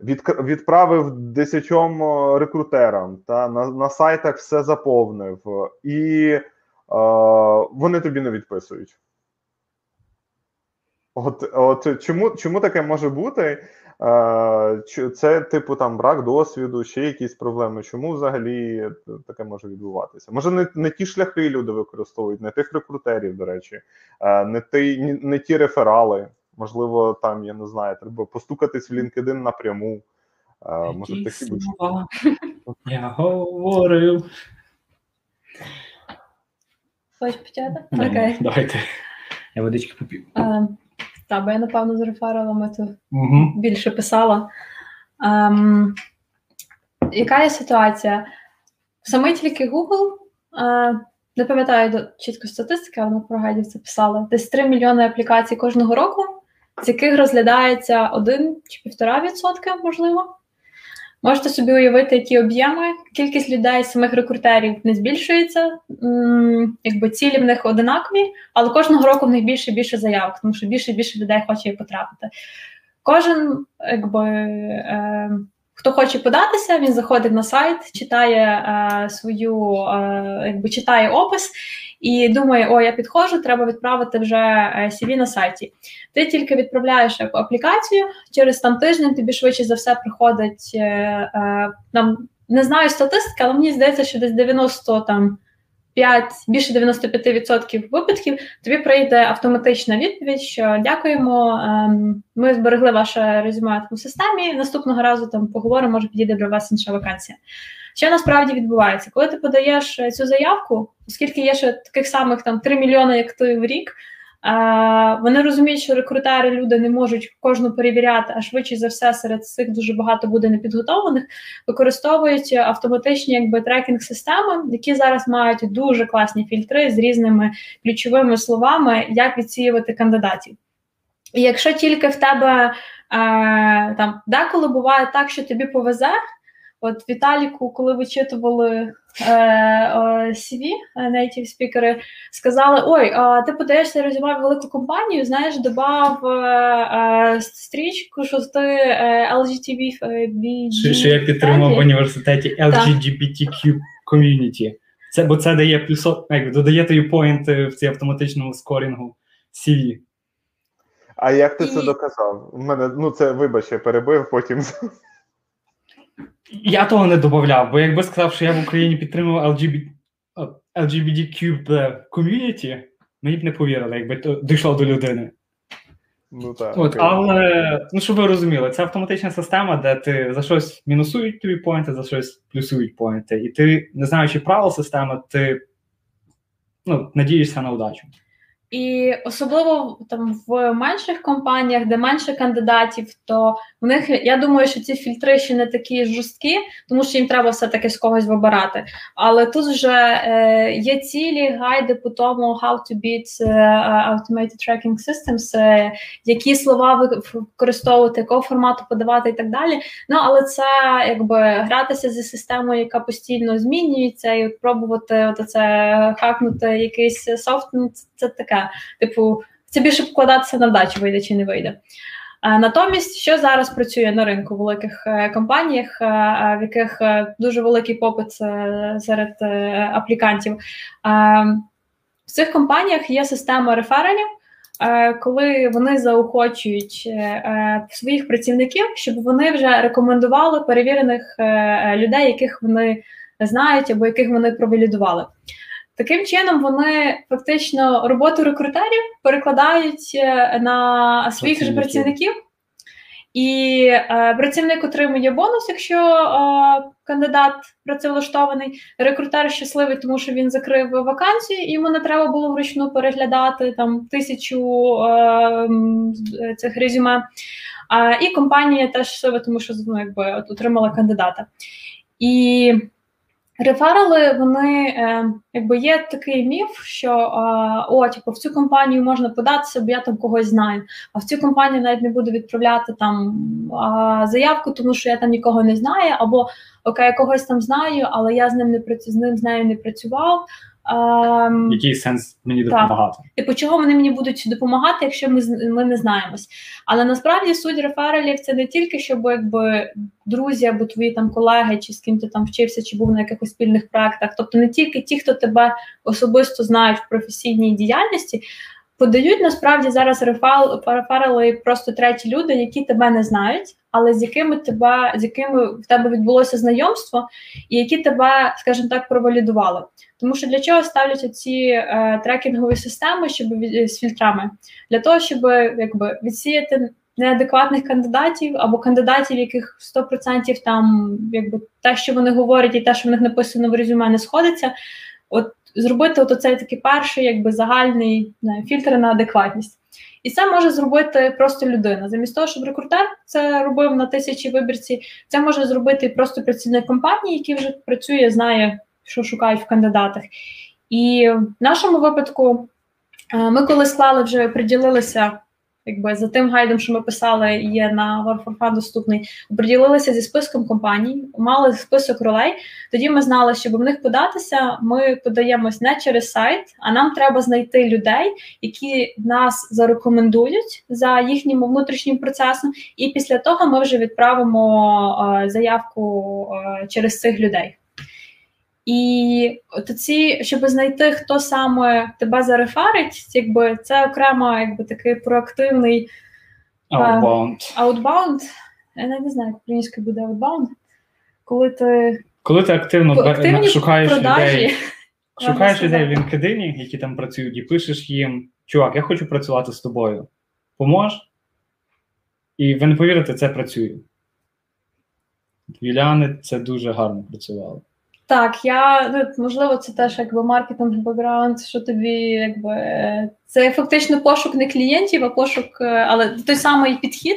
відправив десятьом рекрутерам, та на на сайтах все заповнив, і е, вони тобі не відписують. От от чому чому таке може бути? Е, це, типу, там брак досвіду, ще якісь проблеми. Чому взагалі таке може відбуватися? Може, не не ті шляхи люди використовують, не тих рекрутерів, до речі, е, не ті, не, не ті реферали. Можливо, там, я не знаю, треба постукатись в LinkedIn напряму. Е, може, такі слова Я говорив. Хочеш почати? Окей. Давайте. Я водички попів. Так, бо я, напевно, з рефералами то угу. більше писала. Ем, Яка є ситуація? Саме тільки Google, е, не пам'ятаю чітко статистики, але ми про гайдів це писали. Десь 3 мільйони аплікацій кожного року, з яких розглядається 1 чи 1,5%, можливо. Можете собі уявити, які об'єми, кількість людей, самих рекрутерів не збільшується, якби цілі в них одинакові, але кожного року в них більше і більше заявок, тому що більше і більше людей хоче потрапити. Кожен, якби. Е, Хто хоче податися, він заходить на сайт, читає е, свою, е, якби читає опис і думає, о, я підходжу, треба відправити вже CV е, на сайті. Ти тільки відправляєш аплікацію, через там тиждень тобі швидше за все приходить е, е, нам не знаю статистики, але мені здається, що десь 90 там. 5, більше 95% випадків тобі прийде автоматична відповідь, що дякуємо, ем, ми зберегли ваше резюме в системі. Наступного разу там поговоримо, може підійде для вас інша вакансія. Що насправді відбувається, коли ти подаєш цю заявку, оскільки є ще таких самих там 3 мільйони, як ти в рік. Вони розуміють, що рекрутери люди не можуть кожну перевіряти, а швидше за все серед цих дуже багато буде непідготовлених. Використовують автоматичні якби трекінг-системи, які зараз мають дуже класні фільтри з різними ключовими словами, як відсіювати кандидатів. І якщо тільки в тебе е, там деколи буває так, що тобі повезе. От Віталіку, коли вичитували е, CV, е, native спікери, сказали: Ой, а ти подаєшся резюме в велику компанію, знаєш, додав е, е, стрічку, що ти е, LGTB. Що, що я підтримав в університеті LGBTQ community. Це, Бо це дає плюсо, як додає тобі поінти в цій автоматичному скорінгу CV. А як ти І... це доказав? У мене ну це вибач, я перебив потім. Я того не додавав, бо якби сказав, що я в Україні підтримував LGBT, LGBTQ ком'юніті, мені б не повірили, якби то дійшло до людини. Ну так. От, Але, ну щоб ви розуміли, це автоматична система, де ти за щось мінусують тобі поінти, за щось плюсують поінти. І ти, не знаючи правил системи, ти ну, надієшся на удачу. І особливо там в менших компаніях, де менше кандидатів, то в них я думаю, що ці фільтри ще не такі жорсткі, тому що їм треба все-таки з когось вибирати. Але тут вже е, є цілі гайди по тому, how to beat uh, automated tracking systems, е, які слова використовувати, якого формату подавати і так далі. Ну але це якби гратися зі системою, яка постійно змінюється, і пробувати це хакнути якийсь софт, ну, це таке. Типу, це більше покладатися на вдачу, вийде чи не вийде. Натомість, що зараз працює на ринку в великих е, компаніях, е, в яких е, дуже великий попит серед аплікантів, в цих компаніях є система рефералів, коли вони заохочують своїх працівників, щоб вони вже рекомендували перевірених людей, яких вони знають або яких вони провалідували. Таким чином, вони фактично роботу рекрутерів перекладають е, на своїх же працівників. І е, працівник отримує бонус, якщо е, кандидат працевлаштований. Рекрутер щасливий, тому що він закрив вакансію, йому не треба було вручну переглядати там тисячу е, цих резюме. Е, і компанія теж щаслива, тому що ну, якби, от, отримала кандидата. І Реферали, вони е, якби є такий міф, що о, типу, в цю компанію можна податися, бо я там когось знаю. А в цю компанію навіть не буду відправляти там заявку, тому що я там нікого не знаю, або окей, я когось там знаю, але я з ним не працю, з ним з нею не працював. Ем, Який сенс мені допомагати? Типу, чого вони мені будуть допомагати, якщо ми ми не знаємось? Але насправді суть рефералів це не тільки щоб якби друзі або твої там колеги, чи з ким ти там вчився, чи був на якихось спільних проектах. Тобто не тільки ті, хто тебе особисто знають в професійній діяльності. Подають насправді зараз реферали просто треті люди, які тебе не знають, але з якими тебе з якими в тебе відбулося знайомство, і які тебе, скажімо так, провалідували. Тому що для чого ставляться ці е, трекінгові системи, щоб з фільтрами? Для того, щоб якби відсіяти неадекватних кандидатів або кандидатів, яких 100% там якби те, що вони говорять, і те, що в них написано в резюме, не сходиться. От зробити от оцей такий перший, якби загальний не, фільтр на адекватність. І це може зробити просто людина. Замість того, щоб рекрутер це робив на тисячі вибірці, це може зробити просто працівник компанії, який вже працює, знає, що шукають в кандидатах. І в нашому випадку е, ми, коли склали, вже приділилися якби за тим гайдом, що ми писали, є на War доступний, приділилися зі списком компаній, мали список ролей. Тоді ми знали, щоб в них податися, ми подаємось не через сайт, а нам треба знайти людей, які нас зарекомендують за їхнім внутрішнім процесом. І після того ми вже відправимо е, заявку е, через цих людей. І от ці, щоб знайти, хто саме тебе зарефарить, якби це окремо, якби такий проактивний Outbound. Outbound. Я не знаю, як українською буде outbound. Коли ти Коли ти активно б... шукаєш продажі, людей, шукаєш людей в LinkedIn, які там працюють, і пишеш їм: чувак, я хочу працювати з тобою. Помож? І ви не повірите, це працює. Юліани це дуже гарно працювало. Так, я ну, можливо, це теж якби маркетинг бекграунд, що тобі якби це фактично пошук не клієнтів, а пошук, е, але той самий підхід,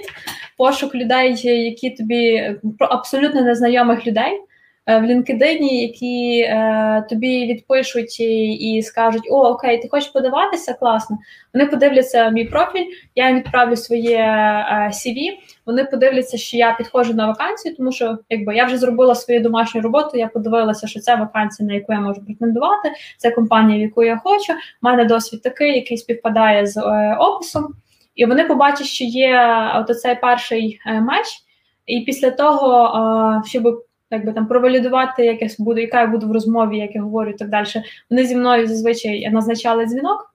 пошук людей, які тобі абсолютно незнайомих людей. Е, в LinkedIn, які е, тобі відпишуть і, і скажуть: О, окей, ти хочеш подаватися, класно. Вони подивляться мій профіль, я їм відправлю своє е, CV, Вони подивляться, що я підходжу на вакансію, тому що якби я вже зробила свою домашню роботу. Я подивилася, що це вакансія, на яку я можу претендувати. Це компанія, в яку я хочу. У мене досвід такий, який співпадає з е, описом. І вони побачать, що є от цей перший е, матч, і після того, е, щоб якби там провалідувати, як я буду, яка я буду в розмові, як я говорю, і так далі. Вони зі мною зазвичай назначали дзвінок.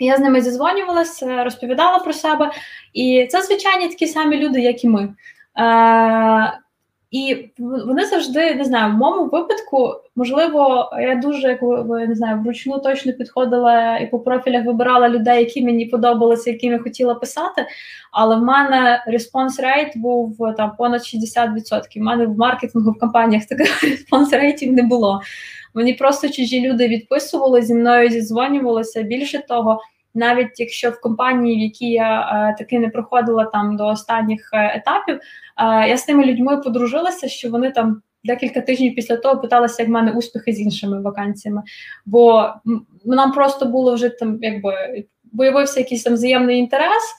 Я з ними зізвонювалася, розповідала про себе. І це звичайні такі самі люди, як і ми. Е, і вони завжди не знаю, в моєму випадку, можливо, я дуже як не знаю, вручну точно підходила і по профілях вибирала людей, які мені подобалися, яким я хотіла писати. Але в мене response rate був там понад 60%. У мене в маркетингу в компаніях таких response rate ів не було. Мені просто чужі люди відписували зі мною, зізвонювалися. Більше того, навіть якщо в компанії, в якій я е, таки не проходила там до останніх е, етапів, е, я з тими людьми подружилася, що вони там. Декілька тижнів після того питалися, як в мене успіхи з іншими вакансіями, бо нам просто було вже там, якби виявився якийсь там взаємний інтерес,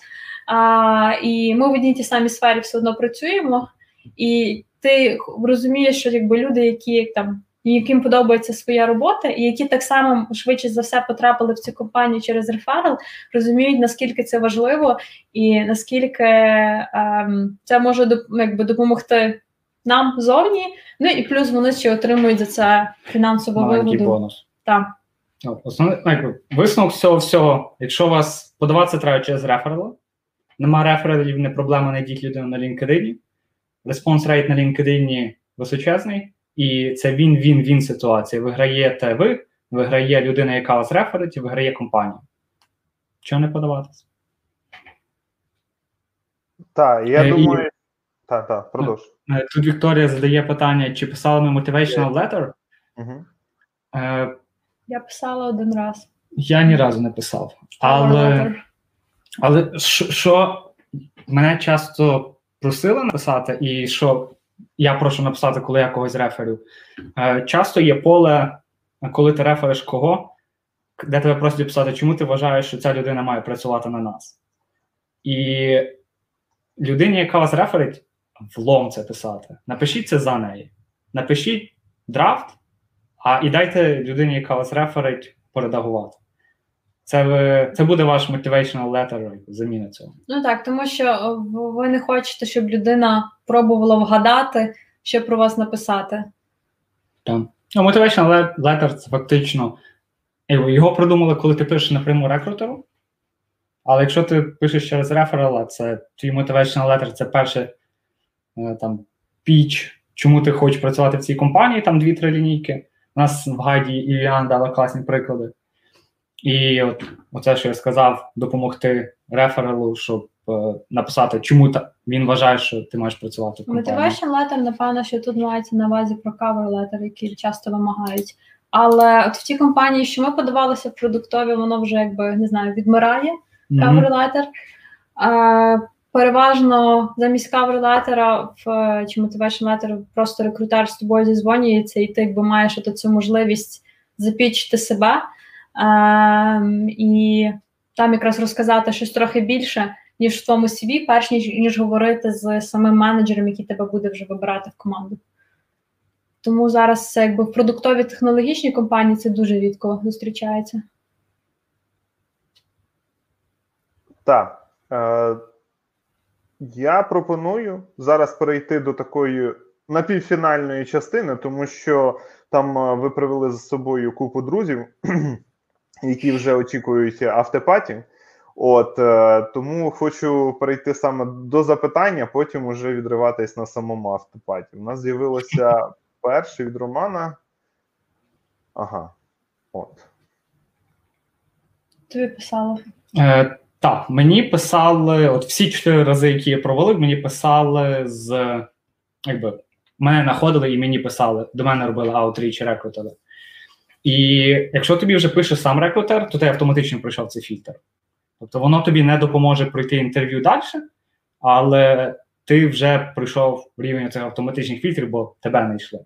а, і ми в одній тій самій сфері все одно працюємо, і ти розумієш, що якби люди, які там яким подобається своя робота, і які так само швидше за все потрапили в цю компанію через реферал, розуміють, наскільки це важливо, і наскільки ем, це може якби, допомогти нам зовні. Ну і плюс вони ще отримують за це фінансову вигоду. бонус. Так. Основний ну, висновок всього всього, якщо у вас подаватися треба через реферали, нема рефералів, не проблема знайдіть людину на LinkedIn, респонс рейт на LinkedIn височезний. І це він-він-він ситуація. Виграєте ви, виграє людина, яка вас реферить, і виграє компанія. Чого не подаватися? Так, я і... думаю, Так, так, продовж. Е, Тут Вікторія задає питання, чи писала ми motivational letter. Угу. Е, Я писала один раз. Я ні разу не писав. Але, але що, що мене часто просили написати, і що я прошу написати, коли я когось реферю. Е, часто є поле, коли ти рефериш кого, де тебе просять писати, чому ти вважаєш, що ця людина має працювати на нас. І людині, яка вас реферить, влом це писати. Напишіть це за неї. Напишіть драфт, а і дайте людині, яка вас реферить, поредагувати. Це, ви- це буде ваш motivational letter заміна цього. Ну так, тому що е, ви не хочете, щоб людина пробувала вгадати, що про вас написати. Там. Ну, motivational letter це фактично е, його придумали, коли ти пишеш напряму рекрутеру. Але якщо ти пишеш через реферала, це твій motivational letter це перше е, там піч, чому ти хочеш працювати в цій компанії, там дві-три лінійки. У нас в гайді Іліан дала класні приклади. І от оце, що я сказав, допомогти рефералу, щоб е, написати, чому та, він вважає, що ти маєш працювати в компанії. Motivation letter, напевно, що тут мається на увазі про cover letter, які часто вимагають. Але от в тій компанії, що ми подавалися в продуктові, воно вже якби не знаю, відмирає cover letter. Е, переважно замість letter в чи motivation letter просто рекрутер з тобою зізвонюється, і ти якби маєш от цю можливість запічити себе і там якраз розказати щось трохи більше, ніж в твоєму CV, перш ніж, ніж говорити з самим менеджером, який тебе буде вже вибирати в команду. Тому зараз це якби в продуктовій технологічній компанії це дуже рідко зустрічається. Так. Е, я пропоную зараз перейти до такої напівфінальної частини, тому що там е, ви привели з собою купу друзів, які вже очікують автопаті. От е, тому хочу перейти саме до запитання, потім уже відриватись на самому автопаті. У нас з'явилося перше від Романа. Ага. От. Тобі писала. Е, так, мені писали, от всі чотири рази, які я провалив, мені писали з якби мене знаходили і мені писали. До мене робили аутріч рекрутери. І якщо тобі вже пише сам рекрутер, то ти автоматично пройшов цей фільтр. Тобто воно тобі не допоможе пройти інтерв'ю далі, але ти вже пройшов рівень цих автоматичних фільтрів, бо тебе не йшли.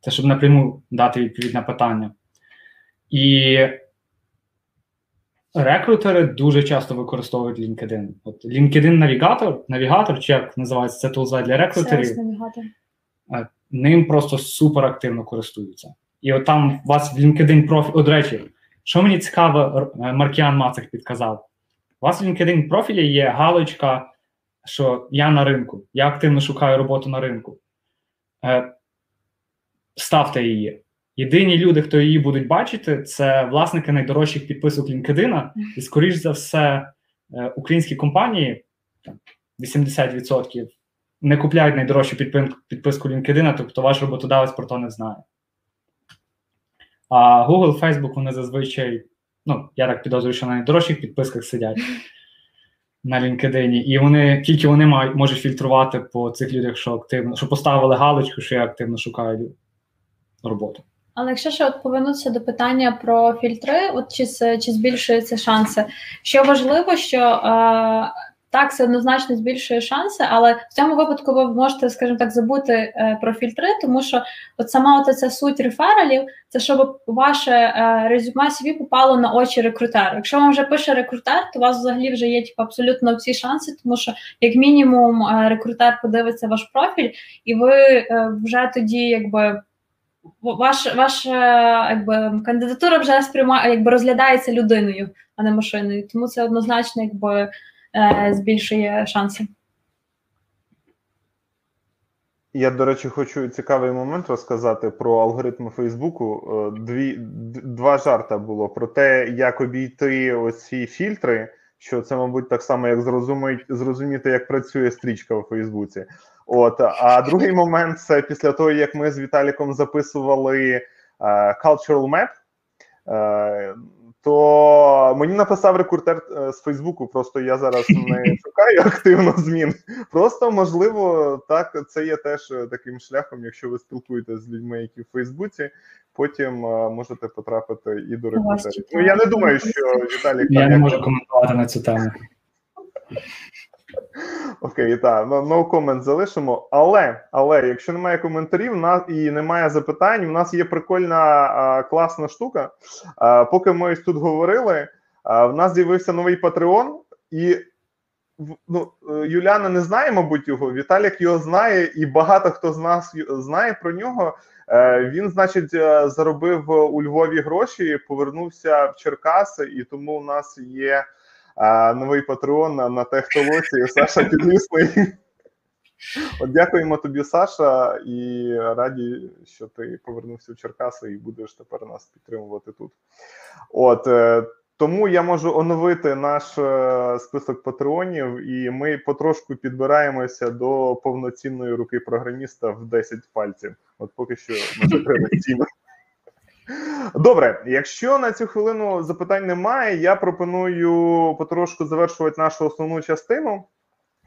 Це щоб напряму дати відповідь на питання. І рекрутери дуже часто використовують LinkedIn. От LinkedIn навігатор, навігатор, чи як називається це тулза для рекрутерів, Сервіс навігатор. ним просто супер активно користуються. І от там у вас в LinkedIn профіль. От, до речі, що мені цікаво, Маркіан Мацик підказав. У вас в LinkedIn профілі є галочка, що я на ринку, я активно шукаю роботу на ринку. Е, ставте її. Єдині люди, хто її будуть бачити, це власники найдорожчих підписок LinkedIn. І, скоріш за все, е, українські компанії там, 80% не купляють найдорожчу підписку LinkedIn, тобто ваш роботодавець про то не знає. А Google, Facebook, вони зазвичай, ну, я так підозрюю, що на найдорожчих підписках сидять на LinkedIn, і вони тільки вони мають, можуть фільтрувати по цих людях, що активно, що поставили галочку, що я активно шукаю роботу. Але якщо ще от повернутися до питання про фільтри, от чи, чи збільшуються шанси? Що важливо, що е, так, це однозначно збільшує шанси, але в цьому випадку ви можете, скажімо так, забути е, про фільтри, тому що от сама от ця суть рефералів, це щоб ваше е, резюме CV попало на очі рекрутеру. Якщо вам вже пише рекрутер, то у вас взагалі вже є типу, абсолютно всі шанси, тому що як мінімум е, рекрутер подивиться ваш профіль, і ви вже тоді якби ваш, ваша якби, кандидатура вже сприймає, якби розглядається людиною, а не машиною. Тому це однозначно якби, збільшує шанси. Я, до речі, хочу цікавий момент розказати про алгоритми Фейсбуку. Е, Дві, два жарта було про те, як обійти оці фільтри, що це, мабуть, так само, як зрозуміти, як працює стрічка у Фейсбуці. От, а другий момент це після того, як ми з Віталіком записували е, Cultural Map, е, то мені написав рекрутер е, з Фейсбуку, просто я зараз не шукаю активно змін. Просто можливо, так це є теж е, таким шляхом, якщо ви спілкуєтеся з людьми, які в Фейсбуці, потім е, можете потрапити і до рекрутерів. Ну я не думаю, що Віталій Я не можу коментувати на цю тему. Окей, так, no, no comment залишимо. Але, але якщо немає коментарів на, і немає запитань, у нас є прикольна класна штука. Поки ми ось тут говорили, в нас з'явився новий Patreon, і ну, е, Юляна не знає, мабуть, його. Віталік його знає, і багато хто з нас знає про нього. Е, Він, значить, е, заробив у Львові гроші, повернувся в Черкаси, і тому у нас є а, новий патреон на, технолоці Саша Підлісний. От дякуємо тобі, Саша, і раді, що ти повернувся в Черкаси і будеш тепер нас підтримувати тут. От е, тому я можу оновити наш е, список патреонів, і ми потрошку підбираємося до повноцінної руки програміста в 10 пальців. От поки що ми закрили сім. Добре, якщо на цю хвилину запитань немає, я пропоную потрошку завершувати нашу основну частину.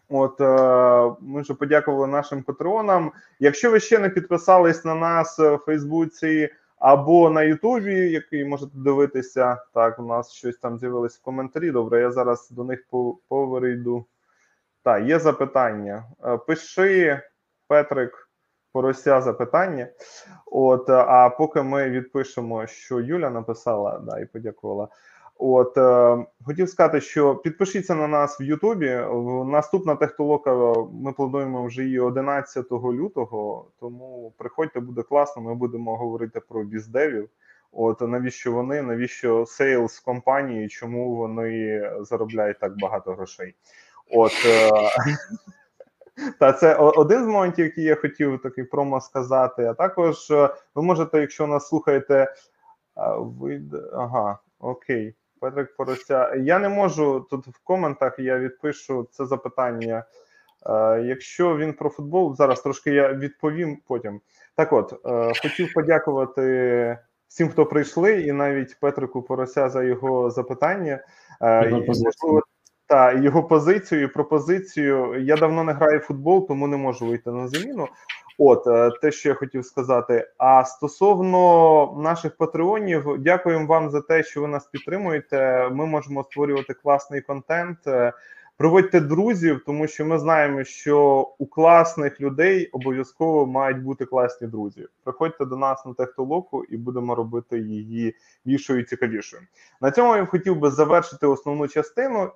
От е, ми вже подякували нашим патреонам. Якщо ви ще не підписались на нас в Фейсбуці або на Ютубі, який можете дивитися, так у нас щось там з'явилось в коментарі. Добре, я зараз до них по- поверйду. Так, є запитання. Е, Пиши, Петрик, порося запитання. От, е, а поки ми відпишемо, що Юля написала, да, і подякувала. От е, хотів сказати, що підпишіться на нас в Ютубі. Наступна технолока ми плануємо вже її 11 лютого. Тому приходьте, буде класно. Ми будемо говорити про біздевів. От навіщо вони, навіщо сейлс компанії, чому вони заробляють так багато грошей? От е, та це один з моментів, який я хотів такий промо сказати. А також е, ви можете, якщо нас слухаєте, ви ага, окей. Петрик Порося. Я не можу тут в коментах. Я відпишу це запитання. Е, якщо він про футбол, зараз трошки я відповім потім. Так, от е, хотів подякувати всім, хто прийшли, і навіть Петрику Порося за його запитання. Е, можливо, та його позицію, і пропозицію. Я давно не граю в футбол, тому не можу вийти на заміну. От е, те, що я хотів сказати. А стосовно наших патреонів, дякуємо вам за те, що ви нас підтримуєте. Ми можемо створювати класний контент. Е, Приводьте друзів, тому що ми знаємо, що у класних людей обов'язково мають бути класні друзі. Приходьте до нас на технолоку і будемо робити її більшою і цікавішою. На цьому я хотів би завершити основну частину.